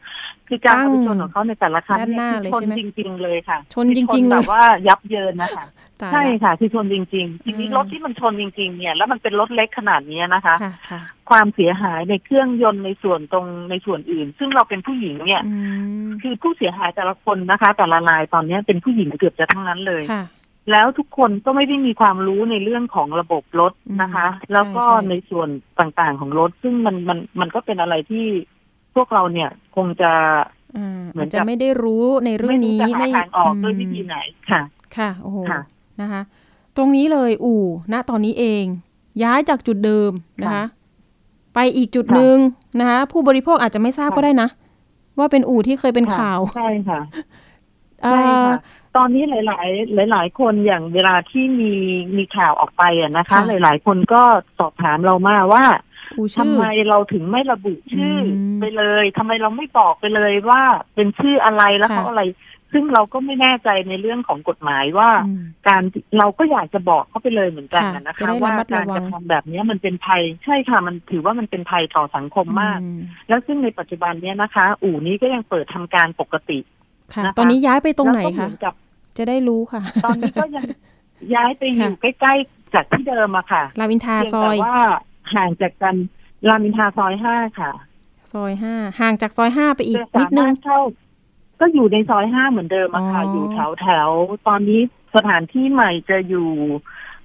คือการเอาไปชนตั้งของเขาในแต่ละครั้งด้านหน้าเนี่ยเลยคือชนใช่ไหมจริง ๆ เลยค่ะ ชนจริงๆคือเลยแบบว่ายับเยินนะคะตายใช่ละค่ะคือชนจริงๆทีนี้อืมรถที่มันชนจริง ๆ เนี่ยแล้วมันเป็นรถเล็กขนาดนี้นะคะค่ะค่ะความเสียหายในเครื่องยนต์ในส่วนตรงในส่วนอื่น ซึ่งเราเป็นผู้หญิงเนี่ยอืมคือผู้เสียหายแต่ละคนนะคะ แต่ละรายตอนนี้เป็นผู้หญิงเกือบจะทั้งนั้นเลยค่ะ แล้วทุกคนก็ไม่ได้มีความรู้ในเรื่องของระบบรถนะคะอืมแล้วก็ใช่ใช่ในส่วนต่างๆของรถ ซึ่งมันมันมันก็เป็นอะไรที่พวกเราเนี่ยคงจะอ่าเหมือาอจนจะกับไม่ได้รู้ในเรื่องนี้ไม่รู้จะหาทางออกด้วยวิธีไหนค่ะ ค่ะโอ้โหค่ะนะคะ ตรงนี้เลยอู่ณตอนนี้เอง ย้ายจากจุดเดิมนะคะค่ะไปอีกจุดค่ะหนึ่งนะคะ ผู้บริโภคอาจจะไม่ทราบค่ะก็ได้นะ ว่าเป็นอู่ที่เคยเป็นค่ะข่าวใช่ค่ะเอ่ใช่อค่ะ ตอนนี้หลาย ๆ หลาย ๆ คนอย่างเวลาที่มีมีข่าวออกไปอะนะคะค่ะหลาย ๆ คนก็สอบถามเรามาว่าอู่ทำชื่อไมเราถึงไม่ระบุชื่ออมไปเลยทำไมเราไม่บอกไปเลยว่าเป็นชื่ออะไรแล้วค่ะเขาอะไร ซึ่งเราก็ไม่แน่ใจในเรื่องของกฎหมายว่าอืมการเราก็อยากจะบอกเขาไปเลยเหมือนกันค่ะนะนะจะคะได้ระว่ามัดการระวักงระทำแบบนี้มันเป็นภัยใช่ค่ะ มันถือว่ามันเป็นภัยต่อสังคมมากอืมแล้วซึ่งในปัจจุบันเนี้ยนะคะ อู่นี้ก็ยังเปิดทำการปกติ ค่ะนะคะตอนนี้ย้ายไปตรงไหนแล้วก็เมืคะอนกับจะได้รู้ค่ะ ตอนนี้ก็ยังย้ายไปอยู่ใกล้ๆจากที่เดิมอะค่ะรามอินทราเพียงซอแต่ยว่าห่างจากกันรามอินทราซอยห้าค่ะ ซอยห้าห่างจากซอยห้าไปอีกจะนิสาดนึมางรถเข้าก็อยู่ในซอยห้าเหมือนเดิมอะค่ะอ๋อออยู่แถวแถวๆตอนนี้สถานที่ใหม่จะอยู่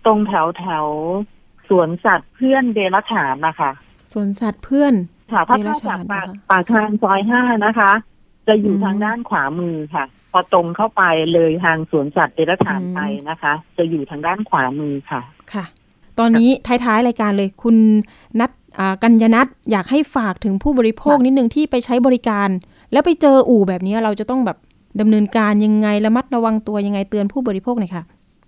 ตรงแถวแถวๆสวนสัตว์เพื่อนเดรัจฉานนะคะสวนสัตว์เพื่อนค่ะถ้าเดรัเข้าจฉาจากนปากนะคะปากทางซอยห้านะคะ จะอยู่อืมทางด้านขวามือค่ะ พอตรงเข้าไปเลยทางสวนสัตว์เดรัจฉานอืมไปนะคะ จะอยู่ทางด้านขวามือค่ะค่ะ ตอนนี้ท้ายๆรายการเลยคุณนัทอ่ากัญญนัทอยากให้ฝากถึงผู้บริโภคค่ะนิดนึงที่ไปใช้บริการ แล้วไปเจออู่แบบนี้เราจะต้องแบบดำเนินการยังไงระมัดระวังตัวยังไงเตือนผู้บริโภคหน่อยค่ะ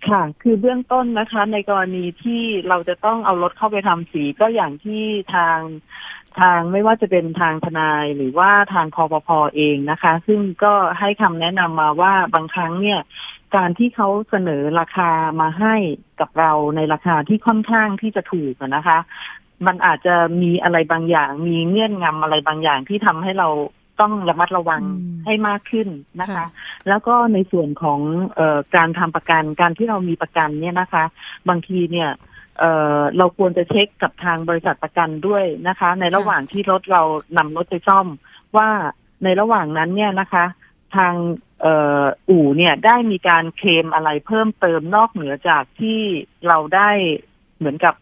ค่ะ คือเบื้องต้นนะคะ ในกรณีที่เราจะต้องเอารถเข้าไปทำสีก็อย่างที่ทาง ทางไม่ว่าจะเป็นทางทนายหรือว่าทางคอปพอเองนะคะ ซึ่งก็ให้คำแนะนำมาว่าบางครั้งเนี่ย การที่เขาเสนอราคามาให้กับเราในราคาที่ค่อนข้างที่จะถูกอะนะคะ มันอาจจะมีอะไรบางอย่าง มีเงื่อนงำอะไรบางอย่างที่ทำให้เราต้องระมัดระวังอืมให้มากขึ้นนะคะค่ะแล้วก็ในส่วนของเออการทำประกันการที่เรามีประกันเนี่ยนะคะ บางทีเนี่ย เออเราควรจะเช็คกับทางบริษัทประกันด้วยนะคะ ในระหว่างที่รถเรานำรถไปซ่อม ว่าในระหว่างนั้นเนี่ยนะคะ ทางเอ่ออู่เนี่ยได้มีการเคลมอะไรเพิ่มเติมนอกเหนือจากที่เราได้เหมือนกับ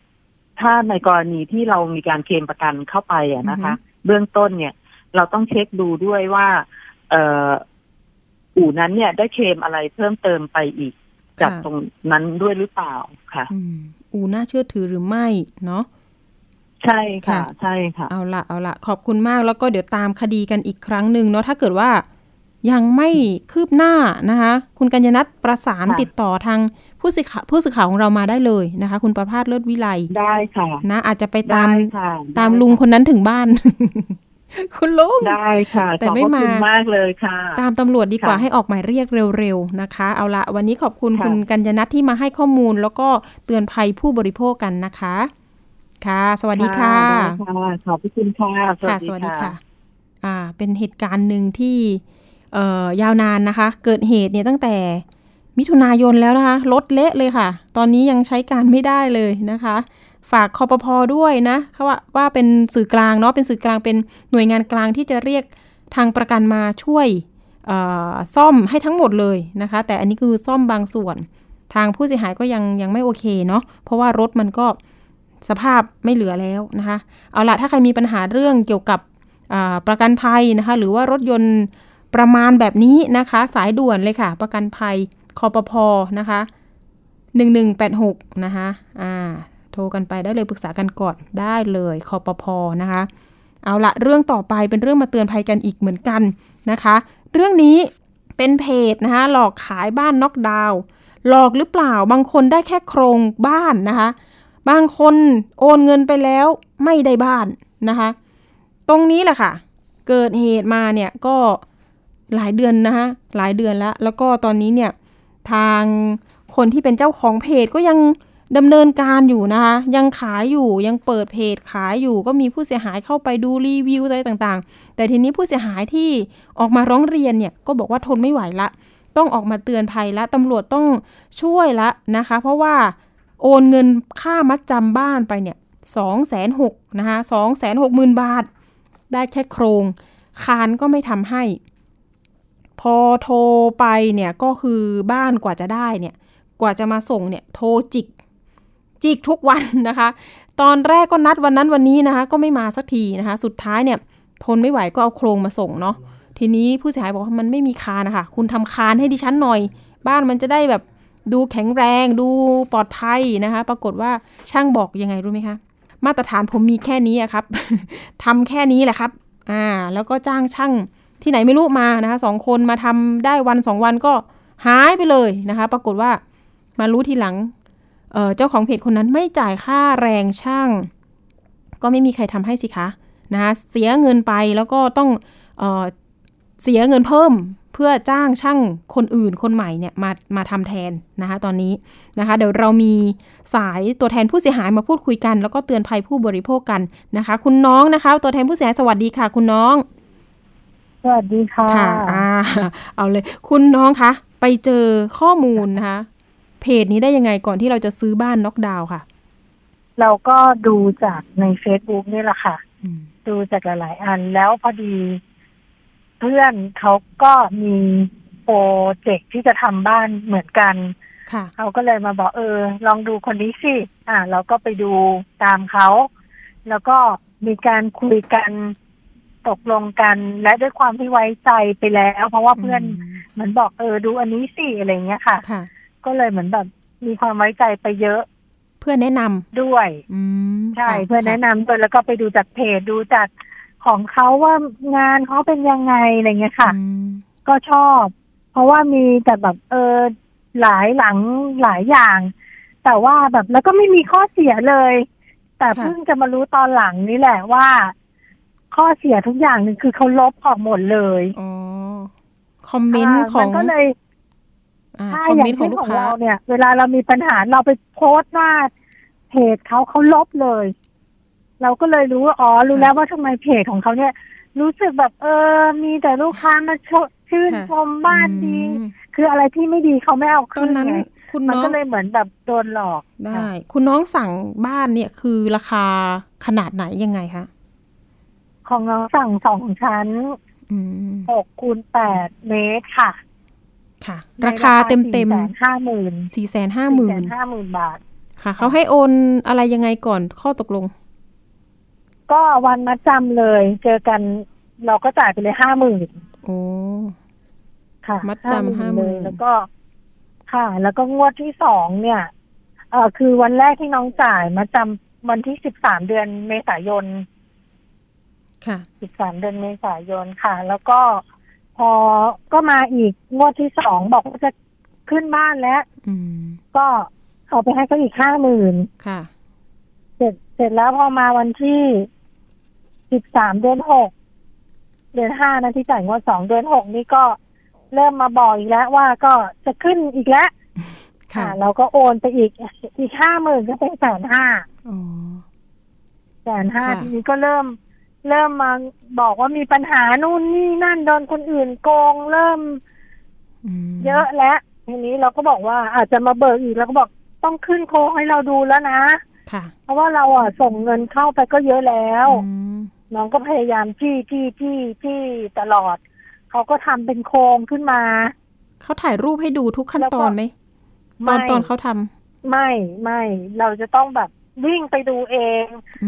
ถ้าในกรณีที่เรามีการเคลมประกันเข้าไปอะนะคะ เบื้องต้นเนี่ย เราต้องเช็คดูด้วยว่า เอ่ออู่นั้นเนี่ยได้เคลมอะไรเพิ่มเติมไปอีก จากค่ะตรงนั้นด้วยหรือเปล่าค่ะอืมอู่น่าเชื่อถือหรือไม่เนาะใช่ค่ะค่ะ ใช่ค่ะ เอาละเอาละขอบคุณมากแล้วก็เดี๋ยวตามคดีกันอีกครั้งหนึ่งเนาะถ้าเกิดว่ายังไม่คืบหน้านะคะ คุณกัญญนัทประสานค่ะติดต่อทางผู้สื่อข่าวผู้สื่อข่าวของเรามาได้เลยนะคะ คุณประภาสเลิศวิไลได้ค่ะ นะ อาจจะไปตามได้ค่ะตามได้ลุงค่ะคนนั้นถึงบ้าน คุณลุงได้ค่ะแต่ขอบไม่พระมาคุณมากเลยค่ะ ตามตำรวจดีกว่าค่ะให้ออกหมายเรียกเร็วๆนะคะ เอาละวันนี้ขอบคุณค่ะคุณกัญญนัทที่มาให้ข้อมูล แล้วก็เตือนภัยผู้บริโภคกันนะคะ ค่ะ สวัสดีค่ะได้ค่ะขอบพระคุณค่ะค่ะสวัสดีค่ะ อ่า เป็นเหตุการณ์หนึ่งที่เอ่อยาวนานนะคะ เกิดเหตุเนี่ยตั้งแต่มิถุนายนแล้วนะคะรถเละเลยค่ะ ตอนนี้ยังใช้การไม่ได้เลยนะคะ ฝากคอปพอด้วยนะเขาว่าว่าเป็นสื่อกลางเนาะเป็นสื่อกลางเป็นหน่วยงานกลางที่จะเรียกทางประกันมาช่วยซ่อมให้ทั้งหมดเลยนะคะ แต่อันนี้คือซ่อมบางส่วน ทางผู้เสียหายก็ยังยังไม่โอเคเนาะเพราะว่ารถมันก็สภาพไม่เหลือแล้วนะคะ เอาละถ้าใครมีปัญหาเรื่องเกี่ยวกับประกันภัยนะคะ หรือว่ารถยนต์ประมาณแบบนี้นะคะ สายด่วนเลยค่ะ ประกันภัยคอปพนะคะ 1186 นะคะอ่า โทรกันไปได้เลยปรึกษากันก่อนได้เลยคอปพอนะคะ เอาละเรื่องต่อไปเป็นเรื่องมาเตือนภัยกันอีกเหมือนกันนะคะ เรื่องนี้เป็นเพจนะคะหลอกขายบ้านน็อกดาวน์หลอกหรือเปล่าบางคนได้แค่โครงบ้านนะคะ บางคนโอนเงินไปแล้วไม่ได้บ้านนะคะ ตรงนี้แหละค่ะ เกิดเหตุมาเนี่ยก็หลายเดือนนะคะหลายเดือนแล้ว แล้วก็ตอนนี้เนี่ยทางคนที่เป็นเจ้าของเพจก็ยัง ดำเนินการอยู่นะคะ ยังขายอยู่ยังเปิดเพจขายอยู่ก็มีผู้เสียหายเข้าไปดูรีวิวอะไรต่างๆ แต่ทีนี้ผู้เสียหายที่ออกมาร้องเรียนเนี่ยก็บอกว่าทนไม่ไหวละ ต้องออกมาเตือนภัยละตำรวจต้องช่วยละนะคะ เพราะว่าโอนเงินค่ามัดจำบ้านไปเนี่ยสองแสนหกนะคะสองแสนหกหมื่นบาท ได้แค่โครง คานก็ไม่ทำให้ พอโทรไปเนี่ยก็คือบ้านกว่าจะได้เนี่ยกว่าจะมาส่งเนี่ยโทรจิก จิกทุกวันนะคะ ตอนแรกก็นัดวันนั้นวันนี้นะคะ ก็ไม่มาสักทีนะคะ สุดท้ายเนี่ยทนไม่ไหวก็เอาโครงมาส่งเนาะทีนี้ผู้เสียหายบอกว่ามันไม่มีคานนะคะคุณทำคานให้ดิฉันหน่อย บ้านมันจะได้แบบดูแข็งแรงดูปลอดภัยนะคะ ปรากฏว่าช่างบอกยังไงรู้ไหมคะ มาตรฐานผมมีแค่นี้อะครับทำแค่นี้แหละครับ อ่า แล้วก็จ้างช่างที่ไหนไม่รู้มานะคะสองคนมาทำได้วันสองวันก็หายไปเลยนะคะ ปรากฏว่ามารู้ทีหลัง เอ่อเจ้าของเพจคนนั้นไม่จ่ายค่าแรงช่าง ก็ไม่มีใครทำให้สิคะนะคะเสียเงินไปแล้วก็ต้องเอ่อเสียเงินเพิ่มเพื่อจ้างช่างคนอื่นคนใหม่เนี่ยมามาทำแทนนะคะตอนนี้นะคะ เดี๋ยวเรามีสายตัวแทนผู้เสียหายมาพูดคุยกัน แล้วก็เตือนภัยผู้บริโภคกันนะคะ คุณน้องนะคะ ตัวแทนผู้เสียหายสวัสดีค่ะ คุณน้อง สวัสดีค่ะค่ะอ่าเอาเลย คุณน้องคะไปเจอข้อมูลนะคะ เพจนี้ได้ยังไงก่อนที่เราจะซื้อบ้านน็อกดาวน์ค่ะ เราก็ดูจากใน Facebook นี่แหละค่ะ ดูจากหลาย ๆ อันแล้วพอดี เพื่อนเขาก็มีโปรเจกต์ที่จะทำบ้านเหมือนกันค่ะเขาก็เลยมาบอกเออ ลองดูคนนี้สิ อ่า เราก็ไปดูตามเขา แล้วก็มีการคุยกันตกลงกัน และด้วยความที่ไว้ใจไปแล้ว เพราะว่าเพื่อนเหมือนบอกเออดูอันนี้สิอะไรเงี้ยค่ะค่ะ ก็เลยเหมือนแบบมีความไว้ใจไปเยอะ เพื่อนแนะนำด้วยอืมใช่ค่เพื่อนแนะนำด้วยแล้วก็ไปดูจากเพจดูจากของเขาว่างานเขาเป็นยังไงอะไรเงี้ยค่ะอืมก็ชอบ เพราะว่ามีแต่แบบเออหลายหลังหลายอย่าง แต่ว่าแบบแล้วก็ไม่มีข้อเสียเลย แต่เพิ่งจะมารู้ตอนหลังนี่แหละว่า ข้อเสียทุกอย่างนี่คือเขาลบออกหมดเลยอ๋อคอมเมนต์าของมันก็เลย อ่าใช่คอมอย่าเมนงต์ขอเช่งนลูขกองค้าเราเนี่ย เวลาเรามีปัญหาเราไปโพสต์หน้าเพจเขาเขาลบเลย เราก็เลยรู้ว่าอ๋อรู้แล้วว่าทำไมเพจของเขาเนี่ย รู้สึกแบบเออ มีแต่ลูกค้ามาชมชื่นค่ะชมบ้านดีอืมคืออะไรที่ไม่ดีเขาไม่เอาตอขึ้นนนั้นไงคุณมันน้องก็เลยเหมือนแบบโดนหลอกได้ค่ะคุณน้องสั่งบ้านเนี่ยคือราคาขนาดไหนยังไงคะของน้องสั่งสองชั้นอืมหกคูณแปดเมตรค่ะ ค่ะ ราคาเต็มเต็มห้าหมื่นสี่แสนห้าหมื่นห้าหมื่นบาท ค่ะ เขาให้โอนอะไรยังไงก่อนข้อตกลง ก็วันมาจำเลย เจอกันเราก็จ่ายไปเลยห้าหมื่นโอ้ค่ะมัดจำ50,000เลย50,000แล้วก็ ค่ะ แล้วก็งวดที่สองเนี่ย เออคือวันแรกที่น้องจ่ายมาจำวันที่สิบสามเดือนเมษายน ค่ะสิบสามเดือนเมษายนค่ะ แล้วก็ พอก็มาอีกงวดที่สองบอกว่าจะขึ้นบ้านแล้วอืมก็เอาไปให้เขาอีกห้าหมื่นค่ะเสร็จเสร็จแล้วพอมาวันที่สิบสามเดือนหกเดือนห้านะที่จ่ายงวดสองเดือนหกนี่ก็เริ่มมาบอกอีกแล้วว่าก็จะขึ้นอีกแล้วค่ะเราก็โอนไปอีกอีกห้าหมื่นก็เป็นแสนห้าอ๋อแสนห้าค่ะทีนี้ก็เริ่ม เริ่มมาบอกว่ามีปัญหานู่นนี่นั่นโดนคนอื่นโกงเริ่มมเยอะแล้วทีนี้เราก็บอกว่าอาจจะมาเบิกอีกแล้วก็บอกต้องขึ้นโค้งให้เราดูแล้วนะค่ะ เพราะว่าเราอะส่งเงินเข้าไปก็เยอะแล้วอืมน้องก็พยายามจี้จี้จี้จี้ตลอด เขาก็ทำเป็นโครงขึ้นมา เขาถ่ายรูปให้ดูทุกขั้นแล้วก็ตอนไหมตอนไม่ตอนเขาทำไม่ไม่เราจะต้องแบบ วิ่งไปดูเอง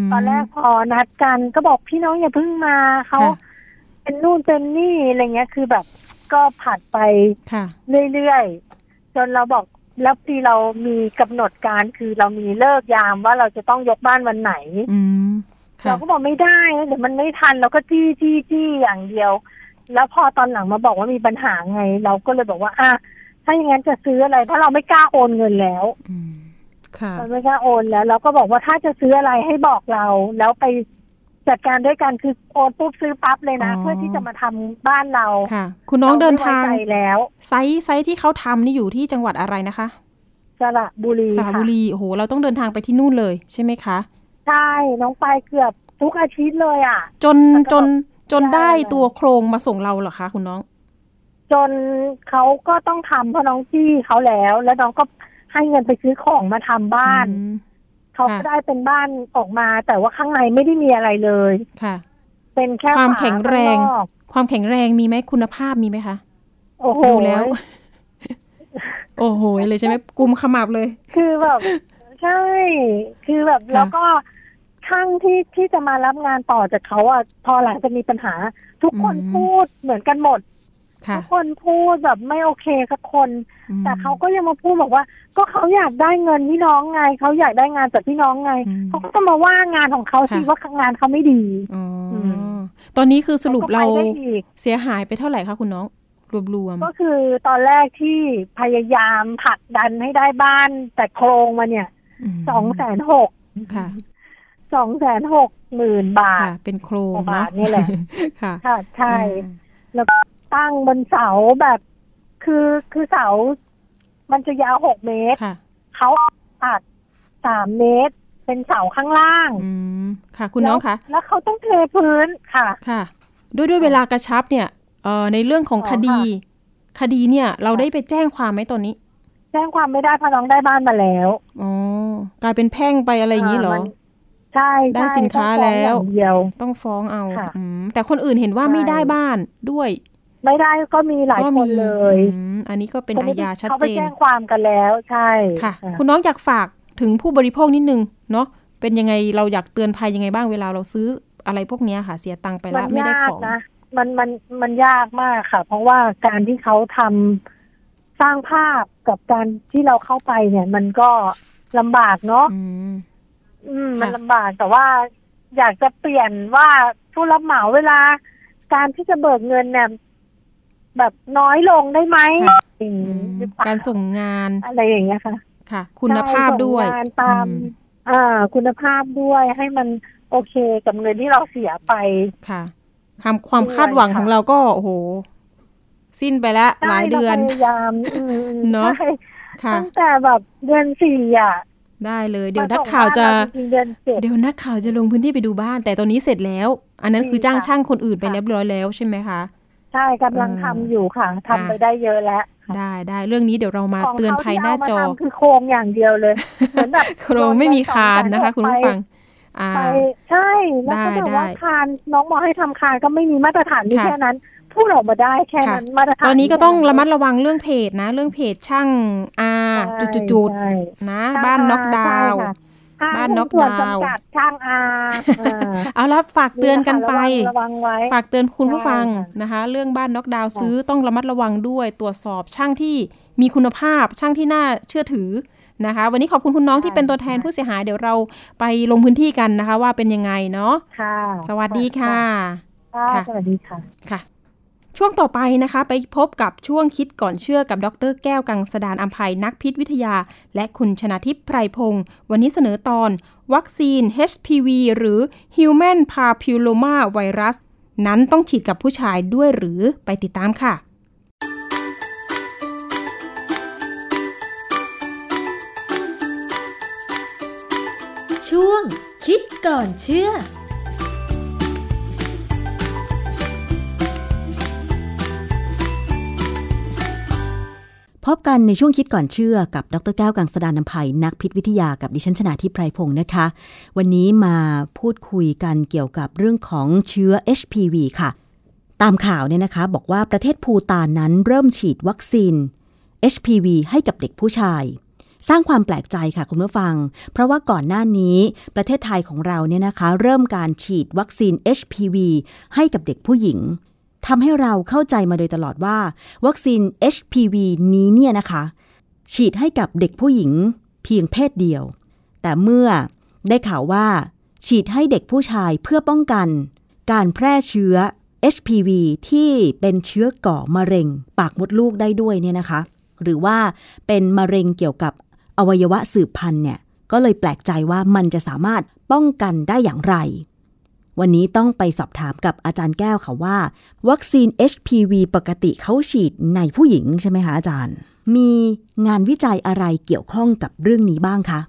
มตอนแรกพอนัดกันก็บอกพี่น้องอย่าเพิ่งมาเขาค่ะเป็นนู่นเป็นนี่อะไรเงี้ยคือแบบก็ผัดไปค่ะเรื่อยๆจนเราบอกแล้วทีเรามีกำหนดการคือเรามีเลิกยามว่าเราจะต้องยกบ้านวันไหนอืมค่ะเราก็บอกไม่ได้นะเดี๋ยวมันไม่ทันเราก็จี้จี้จี้อย่างเดียว แล้วพอตอนหลังมาบอกว่ามีปัญหาไง เราก็เลยบอกว่าอะถ้าอย่างนั้นจะซื้ออะไรเพราะเราไม่กล้าโอนเงินแล้วอื มค่ะเราไม่กล้าโอนแล้ว เราก็บอกว่าถ้าจะซื้ออะไรให้บอกเรา แล้วไปจัดการด้วยกันคือโอนปุ๊บซื้อปั๊บเลยนะอ๋อเพื่อที่จะมาทำบ้านเราค่ะ คุณน้องเดินทางรไม่ไว้ใจแล้วไซต์ไซต์ที่เขาทำนี่อยู่ที่จังหวัดอะไรนะคะสระบุรีสระบุรีโอ้โหเราต้องเดินทางไปที่นู่นเลยใช่ไหมคะใช่น้องไปเกือบทุกอาทิตย์เลยอะ จนแล้วก็จนจนได้ได้เลยตัวโครงมาส่งเราเหรอคะคุณน้อง จนเขาก็ต้องทำเพราะน้องจี้เขาแล้ว แล้วน้องก็ ให้เงินไปซื้อของมาทำบ้านอืมเขาค่ะก็ได้เป็นบ้านออกมา แต่ว่าข้างในไม่ได้มีอะไรเลยค่ะ เป็นแค่ความฝแข็งแรงข้านอกความแข็งแรงมีไหมคุณภาพมีไหมคะโอ้โหดูแล้ว โอ้โหเลยใช่ไหมกุมขมับเลย คือแบบใช่ คือแบบค่ะแล้วก็ช่างที่ที่จะมารับงานต่อจากเขาอะพอหลังจะมีปัญหา ทุกคนพูดเหมือนกันหมดค่ะ ทุกคนพูดแบบไม่โอเคสักคนอืมแต่เขาก็ยังมาพูดบอกว่า ก็เขาอยากได้เงินพี่น้องไงเขาอยากได้งานจากพี่น้องไงอืมเขาก็ต้องมาว่างานของเขาสิค่ะว่างานเขาไม่ดีอ๋ออมตอนนี้คือสรุปก็เราไปได้อีกเสียหายไปเท่าไหร่คะคุณน้องรวมรวมก็คือตอนแรกที่พยายามผลักดันให้ได้บ้าน แต่โครงมาเนี่ยมสองแสนหกค่ะสองแสนหกหมื่นบาทค่ะเป็นโครงกว่าเนาะบาทนี่แหละค่ะค่ะใช่อ่าแล้วก็ ตั้งบนเสาแบบคือคือเสา มันจะยาวหกเมตรค่ะเขาตัดสามเมตร เป็นเสาข้างล่างอืมค่ะ คุณน้องคะแล้วแล้วเขาต้องเทพื้นค่ะค่ะ ด้วยด้วยเวลากระชับเนี่ยเอ่อในเรื่องของอ๋อคดีค่คดีเนี่ย เราได้ไปแจ้งความไหมตอนนี้ แจ้งความไม่ได้เพราะน้องได้บ้านมาแล้วอ๋อกลายเป็นแพ่งไปอะไรอย่างนี้เหรอมันใช่ได้ใช่สินค้าต้องฟ้องแล้วอย่างเดียวต้องฟ้องเอาค่ะอืมแต่คนอื่นเห็นว่าใช่ไม่ได้บ้านด้วย ไม่ได้ก็มีหลายก็คมีนเลยอืมอันนี้ก็เป็นคอาที่ญาชัดเขาเจไปนแจ้งความกันแล้วใช่ค่ะค่ะ คุณน้องอยากฝากถึงผู้บริโภคนิดนึงเนาะเป็นยังไงเราอยากเตือนภัยยังไงบ้างเวลาเราซื้ออะไรพวกเนี้ยค่ะ เสียตังค์ไปมัแล้วไม่ได้ยาขกองนะมันมันมันยากมากค่ะ เพราะว่าการที่เขาทำสร้างภาพกับการที่เราเข้าไปเนี่ย มันก็ลำบากเนาะอืมอืมค่ะมันลำบากแต่ว่าอยากจะเปลี่ยนว่าผู้รับเหมาเวลา การที่จะเบิกเงินเนี่ย แบบน้อยลงได้ไหมค่ะอย่างอืนี้มหรือเปล่การส่งงานอะไรอย่างเงี้ยค่ะ ค่ะ คุณภาพด้วยใช่ส่งงานตามอืมอ่าคุณภาพด้วยให้มันโอเคกับเงินที่เราเสียไปค่ะความความด้วยคาดหวังค่ะของเราก็โอ้โห สิ้นไปแล้วหลายเดือนใช่ราพยายามอืมเนอะใช่ค่ะตั้งแต่แบบเดือนสี่อะได้เลย เดี๋ยวมนักส่งข่าวจะบ้นเรจริงๆเดือนเจ็ดเดี๋ยวนักข่าวจะลงพื้นที่ไปดูบ้าน แต่ตอนนี้เสร็จแล้ว อันนั้นคือจ้างค่ะช่างคนอื่นไปค่ะเรียบร้อยแล้วใช่ไหมคะใช่กำลังเออทำอยู่ค่ะทำค่ะไปได้เยอะแล้วค่ะได้ได้เรื่องนี้เดี๋ยวเรามาของเตือนเขาภัยที่หน้าเอามาจอทำคือโครงอย่างเดียวเลยเหมือนแบบโครงไม่มีคานนะคะ คุณผู้ฟังอ่าไปใช่แล้วก็แบบว่าได้คานน้องบอกให้ทำคานก็ไม่มีมาตรฐานมีค่ะแค่นั้นพูดออกมาได้แค่ค่ะนั้นมาตรฐานตอนนี้ก็ต้องระมัดมีแค่นั้นระวังเรื่องเพจนะ เรื่องเพจช่างอาใช่จุดๆใช่ๆนะช่งบ้านน็อกดาวน์ใช่ค่ะห้ง บ้านน็อกหุ้ส่วดาวน์จำกัดช่างอาเออเอาละฝากเตือนกันไประวังระวังไว้ฝากเตือนคุณผู้ฟังใช่ค่ะนะคะ เรื่องบ้านน็อกดาวน์ค่ะซื้อต้องระมัดระวังด้วย ตรวจสอบช่างที่มีคุณภาพ ช่างที่น่าเชื่อถือนะคะ วันนี้ขอบคุณคุณน้องที่เป็นตัวแทนผู้เสียหายเดี๋ยวเราไปลงพื้นที่กันนะคะ ว่าเป็นยังไงเนาะค่ะ สวัสดีค่ะค่ะค่ะสวัสดีค่ะค่ะ ช่วงต่อไปนะคะ ไปพบกับช่วงคิดก่อนเชื่อกับดรแก้วกังสดานอัมภัยนักพิษวิทยา และคุณชนาทิพย์ไพรพงศ์วันนี้เสนอตอน วัคซีน HPV หรือ Human Papilloma Virus นั้นต้องฉีดกับผู้ชายด้วยหรือไปติดตามค่ะ ช่วงคิดก่อนเชื่อ พบกันในช่วงคิดก่อนเชื่อกับดรแก้วกังสดานนภัยนักพิษวิทยากับดิฉันชนาทิพไพรพงศ์นะคะ วันนี้มาพูดคุยกันเกี่ยวกับเรื่องของเชื้อ HPV ค่ะ ตามข่าวเนี่ยนะคะ บอกว่าประเทศภูตานนั้นเริ่มฉีดวัคซีน HPV ให้กับเด็กผู้ชาย สร้างความแปลกใจค่ะคุณผู้ฟัง เพราะว่าก่อนหน้านี้ประเทศไทยของเราเนี่ยนะคะ เริ่มการฉีดวัคซีน HPV ให้กับเด็กผู้หญิง ทำให้เราเข้าใจมาโดยตลอดว่า วัคซีน HPV นี้เนี่ยนะคะ ฉีดให้กับเด็กผู้หญิงเพียงเพศเดียว แต่เมื่อได้ข่าวว่า ฉีดให้เด็กผู้ชายเพื่อป้องกัน การแพร่เชื้อ HPV ที่เป็นเชื้อก่อมะเร็ง ปากมดลูกได้ด้วยเนี่ยนะคะ หรือว่าเป็นมะเร็งเกี่ยวกับอวัยวะสืบพันธุ์เนี่ยก็เลยแปลกใจว่ามันจะสามารถป้องกันได้อย่างไร วันนี้ต้องไปสอบถามกับอาจารย์แก้วค่ะว่า วัคซีน HPV ปกติเขาฉีดในผู้หญิงใช่ไหมคะอาจารย์ มีงานวิจัยอะไรเกี่ยวข้องกับเรื่องนี้บ้างคะ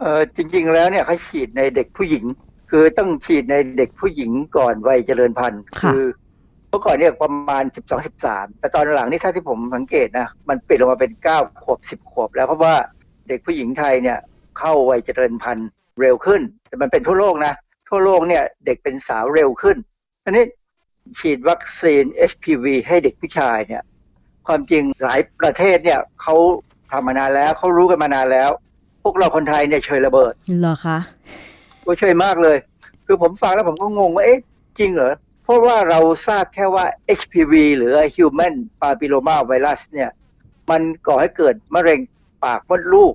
เออจริง ๆ แล้วเนี่ยเขาฉีดในเด็กผู้หญิง คือต้องฉีดในเด็กผู้หญิงก่อนวัยเจริญพันธุ์ค่ะอเมื่อก่อนเนี่ยประมาณ 12 13 แต่ตอนหลังนี่ถ้าที่ผมสังเกตนะมันเปลี่ยนลงมาเป็น 9 ขวบ 10 ขวบ แล้วเพราะว่าเด็กผู้หญิงไทยเนี่ยเข้าวัยเจริญพันธุ์เร็วขึ้น แต่มันเป็นทั่วโลกนะ ทั่วโลกเนี่ยเด็กเป็นสาวเร็วขึ้น อันนี้ฉีดวัคซีน HPV ให้เด็กผู้ชายเนี่ยความจริงหลายประเทศเนี่ยเขาทำมานานแล้วเขารู้กันมานานแล้ว พวกเราคนไทยเนี่ยเฉยระเบิดเหรอคะก็ช่วยมากเลย คือผมฟังแล้วผมก็งงว่าเอ๊ะจริงเหรอเพราะว่าเราทราบแค่ว่า HPV หรือ Human Papilloma Virus เนี่ย มันก่อให้เกิดมะเร็งปากมดลูก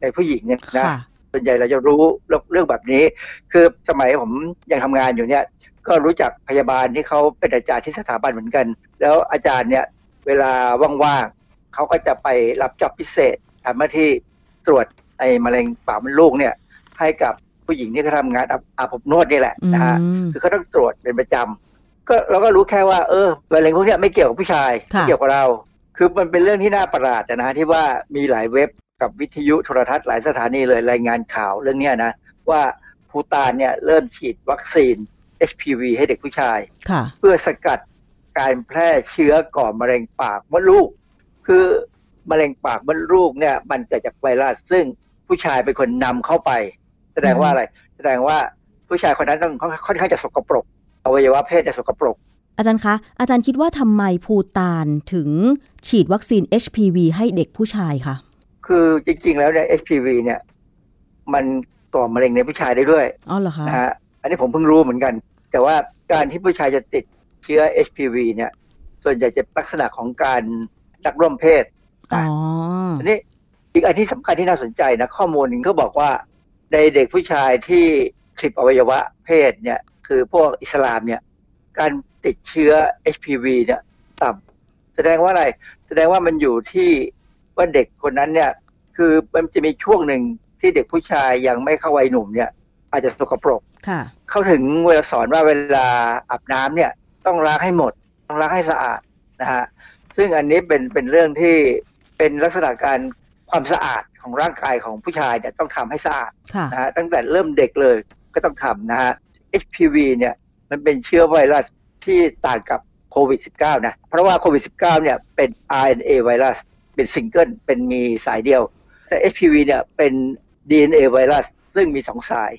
ในผู้หญิงเนี่ยนะค่ะ ส่วนใหญ่เราจะรู้เรื่องแบบนี้ คือสมัยผมยังทำงานอยู่เนี่ย ก็รู้จักพยาบาลที่เขาเป็นอาจารย์ที่สถาบันเหมือนกัน แล้วอาจารย์เนี่ยเวลาว่างๆเขาก็จะไปรับจ็อบพิเศษทำหน้าที่ตรวจไอ้มะเร็งปากมดลูกเนี่ยให้กับผู้หญิงที่เขาทำงานอาบอาบอบนวดนี่แหละอืนะฮะมคือเขาต้องตรวจเป็นประจำก็เราก็รู้แค่ว่าเออมะเร็งพวกเนี้ยไม่เกี่ยวกับผู้ชายค่ะไม่เกี่ยวกับเรา คือมันเป็นเรื่องที่น่าประหลาดนะฮะที่ว่ามีหลายเว็บ กับวิทยุโทรทัศน์หลายสถานีเลยรายงานข่าวเรื่องเนี้ยนะ ว่าภูตานเนี่ยเริ่มฉีดวัคซีน HPV ให้เด็กผู้ชายค่ะเพื่อสกัดการแพร่เชื้อก่อมะเร็งปากมดลูก คือมะเร็งปากมดลูกเนี่ยมันเกิดจากไวรัสซึ่งผู้ชายเป็นคนนำเข้าไป แสดงว่าอะไร แสดงว่าผู้ชายคนนั้นต้องค่อนข้างจะสกปรกอวัยวะเพศจะสกปรก อาจารย์คะ อาจารย์คิดว่าทำไมภูตานถึงฉีดวัคซีน HPV ให้เด็กผู้ชายคะ คือจริง ๆ แล้วเนี่ย HPV เนี่ย มันก่อมะเร็งในผู้ชายได้ด้วยอ๋อเหรอคะนะฮะอันนี้ผมเพิ่งรู้เหมือนกัน แต่ว่าการที่ผู้ชายจะติดเชื้อ HPV เนี่ย ส่วนใหญ่จะลักษณะของการรักร่วมเพศอ๋ออันนี้อีกอันที่สำคัญที่น่าสนใจนะ ข้อมูลหนึ่งเขาบอกว่าในเด็กผู้ชายที่คลิปอวัยวะเพศเนี่ย คือพวกอิสลามเนี่ย การติดเชื้อ HPV เนี่ย ต่ำแสดงว่าอะไร แสดงว่ามันอยู่ที่ ว่าเด็กคนนั้นเนี่ยคือมันจะมีช่วงหนึ่งที่เด็กผู้ชายยังไม่เข้าวัยหนุ่มเนี่ย อาจจะสกปรกค่ะเขาถึงเวลาสอนว่าเวลาอาบน้ำเนี่ยต้องล้างให้หมด ต้องล้างให้สะอาดนะฮะซึ่งอันนี้เป็นเป็นเรื่องที่เป็นลักษณะการความสะอาดของร่างกายของผู้ชายเนี่ยต้องทำให้สะอาดค่ะนะฮะตั้งแต่เริ่มเด็กเลยก็ต้องทำนะฮะ HPV เนี่ยมันเป็นเชื้อไวรัสที่ต่างกับโควิด -19 นะ เพราะว่าโควิด -19 เนี่ยเป็น RNA ไวรัส เป็นซิงเกิลเป็นมีสายเดียว แต่ HPV เนี่ยเป็น DNA ไวรัสซึ่งมีสองสาย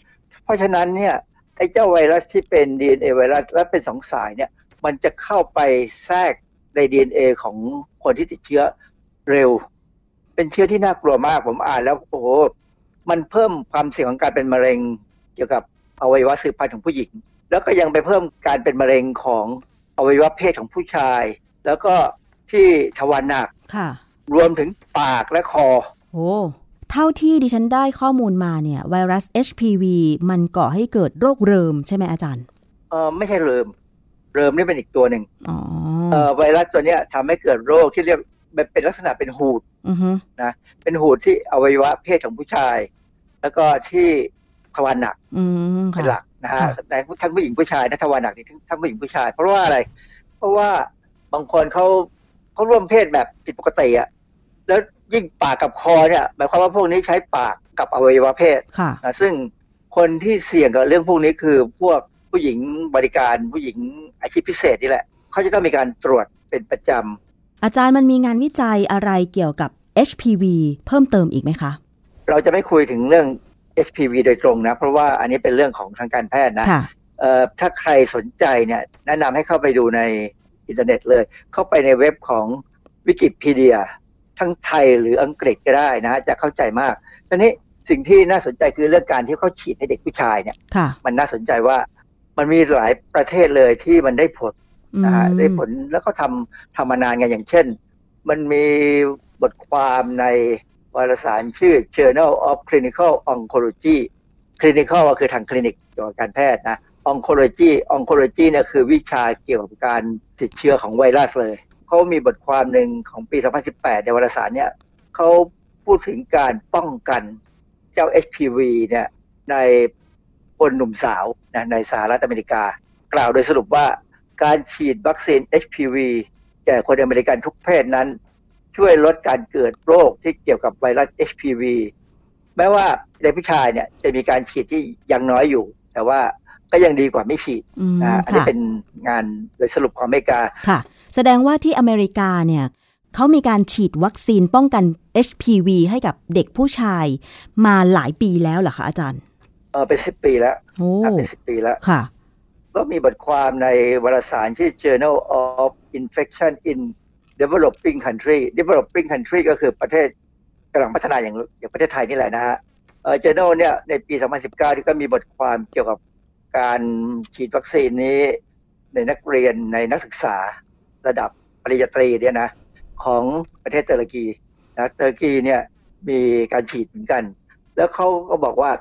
เพราะฉะนั้นเนี่ยไอ้เจ้าไวรัสที่เป็น DNA ไวรัสและเป็นสองสายเนี่ยมันจะเข้าไปแทรกใน DNA ของคนที่ติดเชื้อเร็ว เป็นเชื้อที่น่ากลัวมากผมอ่านแล้วโอ้โหมันเพิ่มความเสี่ยงของการเป็นมะเร็งเกี่ยวกับอวัยวะสืบพันธุ์ของผู้หญิง แล้วก็ยังไปเพิ่มการเป็นมะเร็งของอวัยวะเพศของผู้ชาย แล้วก็ที่ทวารหนักค่ะ รวมถึงปากและคอ โอ้เท่าที่ดิฉันได้ข้อมูลมาเนี่ยไวรัส HPV มันก่อให้เกิดโรคเริมใช่ไหมอาจารย์เออไม่ใช่เริม เริมนี่เป็นอีกตัวหนึ่งอ๋อเออไวรัสตัวเนี้ยทำให้เกิดโรคที่เรียกมันเป็นลักษณะเป็นหูดอือฮึเป็นหูดที่อวัยวะเพศของผู้ชาย แล้วก็ที่ทวารหนักอืมเป็นค่ะหลักนะฮะในทั้งผู้หญิงผู้ชายนะทวารหนักนี่ทั้งทั้งผู้หญิงผู้ชาย เพราะว่าอะไร เพราะว่าบางคนเขา เขาร่วมเพศแบบผิดปกติอะแล้วยิ่งปากกับคอเนี่ยหมายความว่าพวกนี้ใช้ปากกับอวัยวะเพศค่ะนะซึ่งคนที่เสี่ยงกับเรื่องพวกนี้คือพวกผู้หญิงบริการผู้หญิงอาชีพพิเศษนี่แหละ เขาจะต้องมีการตรวจเป็นประจำ อาจารย์มันมีงานวิจัยอะไรเกี่ยวกับ HPV เพิ่มเติมอีกไหมคะ เราจะไม่คุยถึงเรื่อง HPV โดยตรงนะ เพราะว่าอันนี้เป็นเรื่องของทางการแพทย์นะค่ะเอ่อถ้าใครสนใจเนี่ยแนะนำให้เข้าไปดูใน อินเทอร์เน็ตเลย เข้าไปในเว็บของวิกิพีเดีย ทั้งไทยหรืออังกฤษก็ได้นะจะเข้าใจมากทีนี้สิ่งที่น่าสนใจคือเรื่องการที่เขาฉีดให้เด็กผู้ชายเนี่ยค่ะมันน่าสนใจว่ามันมีหลายประเทศเลยที่มันได้ผลนะฮะอืมได้ผลแล้วก็ทำทำมานานกันอย่างเช่น มันมีบทความในวารสารชื่อ Journal of Clinical Oncology Clinical ก็คือทางคลินิกเกี่ยวกับการแพทย์นะ Oncology Oncology เนี่ยคือวิชาเกี่ยวกับการติดเชื้อของไวรัสเลย เขามีบทความหนึ่งของปี 2018 ในวารสารเนี่ยเขาพูดถึงการป้องกันเจ้า HPV เนี่ยในคนหนุ่มสาวนะในสหรัฐอเมริกา กล่าวโดยสรุปว่าการฉีดวัคซีน HPV แก่คนอเมริกันทุกเพศนั้น ช่วยลดการเกิดโรคที่เกี่ยวกับไวรัส HPV แม้ว่าในผู้ชายเนี่ยจะมีการฉีดที่ยังน้อยอยู่ แต่ว่า ก็ยังดีกว่าไม่ฉีดอืมนะฮะอันนี้ค่ะเป็นงานโดยสรุปของอเมริกาค่ะ แสดงว่าที่อเมริกาเนี่ยเขามีการฉีดวัคซีนป้องกัน HPV ให้กับเด็กผู้ชายมาหลายปีแล้วเหรอคะอาจารย์ เออเป็นสิบปีแล้วโอ้นะเป็นสิบปีแล้วค่ะ ก็มีบทความในวารสารชื่อ Journal of Infection in Developing Country Developing Country ก็คือประเทศกำลังพัฒนาอย่างอย่างประเทศไทยนี่แหละนะฮะเอ่อ Journal เนี่ยในปี 2019 ที่ก็มีบทความเกี่ยวกับ การฉีดวัคซีนนี้ในนักเรียนในนักศึกษาระดับปริญญาตรีเนี่ยนะของประเทศตุรกีนะตุรกีเนี่ยมีการฉีดเหมือนกัน แล้วเขาก็บอกว่า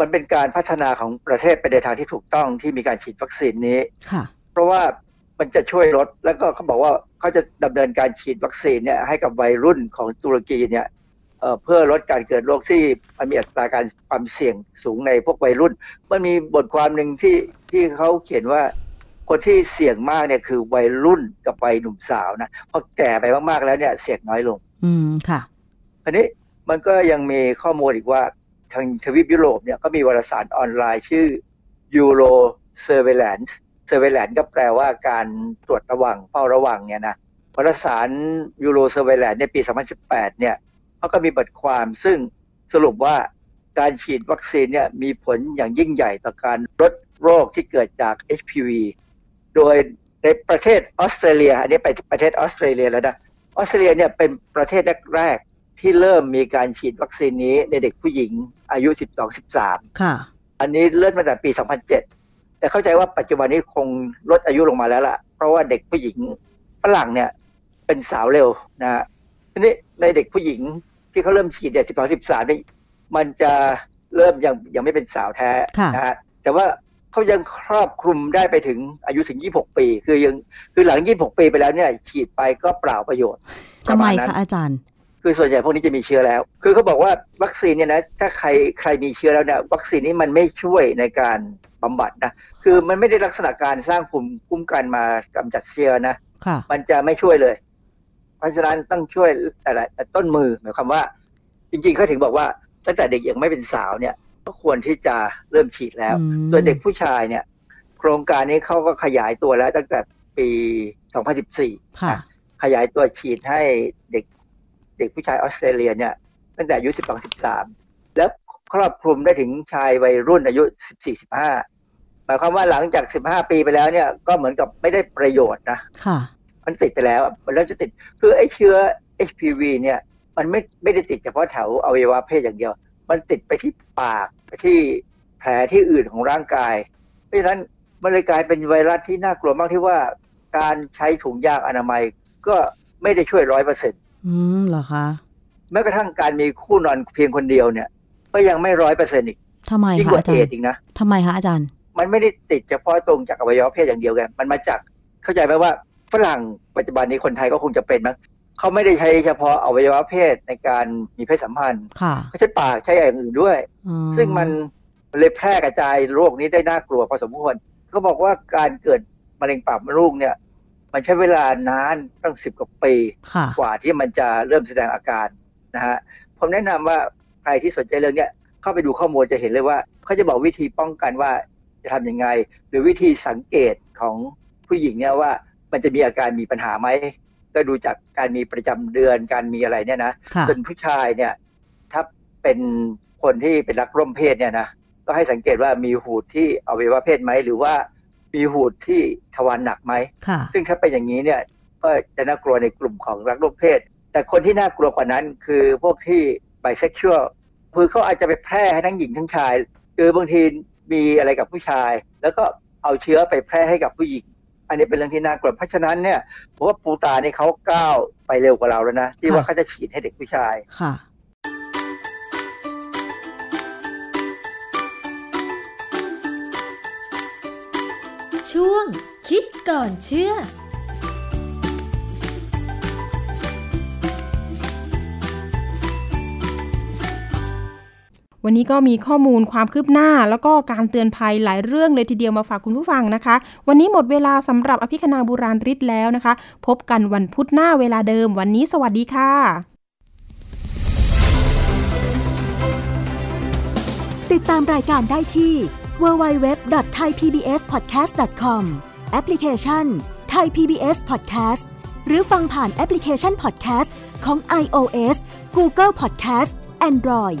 มันเป็นการพัฒนาของประเทศไปในทางที่ถูกต้องที่มีการฉีดวัคซีนนี้ค่ะเพราะว่ามันจะช่วยลดแล้วก็เขาบอกว่าเขาจะดำเนินการฉีดวัคซีนเนี่ยให้กับวัยรุ่นของตุรกีเนี่ย เอ่อเพื่อลดการเกิดโรคที่มันมีอัตราการความเสี่ยงสูงในพวกวัยรุ่น มันมีบทความหนึ่งที่ที่เขาเขียนว่า คนที่เสี่ยงมากเนี่ยคือวัยรุ่นกับวัยหนุ่มสาวนะพอแก่ไปมากๆแล้วเนี่ยเสี่ยงน้อยลง อืมค่ะอันนี้มันก็ยังมีข้อมูลอีกว่าทางทวีปยุโรปเนี่ยก็มีวารสารออนไลน์ชื่อ Euro Surveillance Surveillance ก็แปลว่าการตรวจระวังเฝ้าระวังเนี่ยนะวารสาร Euro Surveillance ในปี 2018 เนี่ย เขาก็มีบทความซึ่งสรุปว่าการฉีดวัคซีนเนี่ยมีผลอย่างยิ่งใหญ่ต่อการลดโรคที่เกิดจาก HPV โดยในประเทศออสเตรเลีย อันนี้ไปประเทศออสเตรเลียแล้วนะ ออสเตรเลียเนี่ยเป็นประเทศแรกๆ ที่เริ่มมีการฉีดวัคซีนนี้ในเด็กผู้หญิงอายุ 12-13 ค่ะ อันนี้เริ่มมาแต่ปี 2007 แต่เข้าใจว่าปัจจุบันนี้คงลดอายุลงมาแล้วล่ะ เพราะว่าเด็กผู้หญิงฝรั่งเนี่ยเป็นสาวเร็วนะฮะทีนี้ในเด็กผู้หญิง ที่เขาเริ่มฉีดเนี่ย12-13นี่มันจะเริ่มยังยังไม่เป็นสาวแท้ค่ะนะฮะแต่ว่าเขายังครอบคลุมได้ไปถึงอายุถึง26ปี คือยังคือหลัง26ปีไปแล้วเนี่ย ฉีดไปก็เปล่าประโยชน์ทำไมปรณนั้นคะอาจารย์ คือส่วนใหญ่พวกนี้จะมีเชื้อแล้ว คือเขาบอกว่าวัคซีนเนี่ยนะถ้าใครใครมีเชื้อแล้วเนี่ยวัคซีนนี้มันไม่ช่วยในการบำบัดนะคือมันไม่ได้ลักษณะการสร้างภูมิคุ้มกันมากำจัดเชื้อนะค่ะมันจะไม่ช่วยเลย เพราะฉะนั้นต้องช่วยแต่ละแต่ต้นมือหมายความว่า จริงๆเขาถึงบอกว่าตั้งแต่เด็กยังไม่เป็นสาวเนี่ย ก็ควรที่จะเริ่มฉีดแล้วอืมส่วนเด็กผู้ชายเนี่ย โครงการนี้เขาก็ขยายตัวแล้วตั้งแต่ปี 2014ค่ะขยายตัวฉีดให้เด็กเด็กผู้ชายออสเตรเลียเนี่ย ตั้งแต่อายุ 12 13 แล้วครอบคลุมได้ถึงชายวัยรุ่นอายุ 14 15หมายความว่าหลังจาก 15 ปีไปแล้วเนี่ย ก็เหมือนกับไม่ได้ประโยชน์นะค่ะ มันติดไปแล้วอะมันเริ่มจะติด คือไอ้เชื้อ HPV เนี่ย มันไม่ไม่ได้ติดเฉพาะแถวอวัยวะเพศอย่างเดียว มันติดไปที่ปากไปที่แผลที่อื่นของร่างกาย เพราะฉะนั้นมันเลยกลายเป็นไวรัสที่น่ากลัวมากที่ว่า การใช้ถุงยางอนามัยก็ไม่ได้ช่วยร้อยเปอร์เซ็นต์อืมเหรอคะแม้กระทั่งการมีคู่นอนเพียงคนเดียวเนี่ย ก็ยังไม่ร้อยเปอร์เซ็นต์อีกทำไมยิ่งคะกว่าอาจาเอรดย์ส์อีกนะทำไมคะอาจารย์ มันไม่ได้ติดเฉพาะตรงจากอวัยวะเพศอย่างเดียวไงมันมาจากเข้าใจไหมว่า ฝรั่งปัจจุบันนี้คนไทยก็คงจะเป็นมั้งเขาไม่ได้ใช้เฉพาะอวัยวะเพศในการมีเพศสัมพันธ์ค่ะเขาใช้ปากใช้อย่างอื่นด้วยอ๋อซึ่งมันมันเลยแพร่กระจายโรคนี้ได้น่ากลัวพอสมควรเขาบอกว่าการเกิดมะเร็งปากมดลูกเนี่ย มันใช้เวลานานตั้งสิบกว่าปีค่ะกว่าที่มันจะเริ่มแสดงอาการนะฮะผมแนะนำว่าใครที่สนใจเรื่องเนี้ยเข้าไปดูข้อมูลจะเห็นเลยว่าเขาจะบอกวิธีป้องกันว่าจะทำยังไง หรือวิธีสังเกตของผู้หญิงเนี่ยว่า มันจะมีอาการมีปัญหาไหมก็ดูจากการมีประจำเดือนการมีอะไรเนี่ยนะค่ะส่วนผู้ชายเนี่ย ถ้าเป็นคนที่เป็นรักร่วมเพศเนี่ยนะก็ให้สังเกตว่ามีหูดที่อวัยวะเพศไหมหรือว่ามีหูดที่ทวารหนักไหมค่ะซึ่งถ้าเป็นอย่างนี้เนี่ยก็จะน่ากลัวในกลุ่มของรักร่วมเพศ แต่คนที่น่ากลัวกว่านั้นคือพวกที่ไบเซ็กชวลคือเขาอาจจะไปแพร่ให้ทั้งหญิงทั้งชาย คือบางทีมีอะไรกับผู้ชาย แล้วก็เอาเชื้อไปแพร่ให้กับผู้หญิง อันนี้เป็นเรื่องที่น่ากลัวเพราะฉะนั้นเนี่ยผมว่าปูตาเนี่ยเขาก้าวไปเร็วกว่าเราแล้วนะที่ว่าค่ะเขาจะฉีดให้เด็กผู้ชายค่ะช่วงคิดก่อนเชื่อ วันนี้ก็มีข้อมูลความคืบหน้า แล้วก็การเตือนภัยหลายเรื่องเลยทีเดียวมาฝากคุณผู้ฟังนะคะ วันนี้หมดเวลาสำหรับอภิคณาบุราริศแล้วนะคะ พบกันวันพุธหน้าเวลาเดิม วันนี้สวัสดีค่ะ ติดตามรายการได้ที่ www.thaipbspodcast.com แอปพลิเคชัน Thai PBS Podcast หรือฟังผ่านแอปพลิเคชัน Podcast ของ iOS Google Podcast Android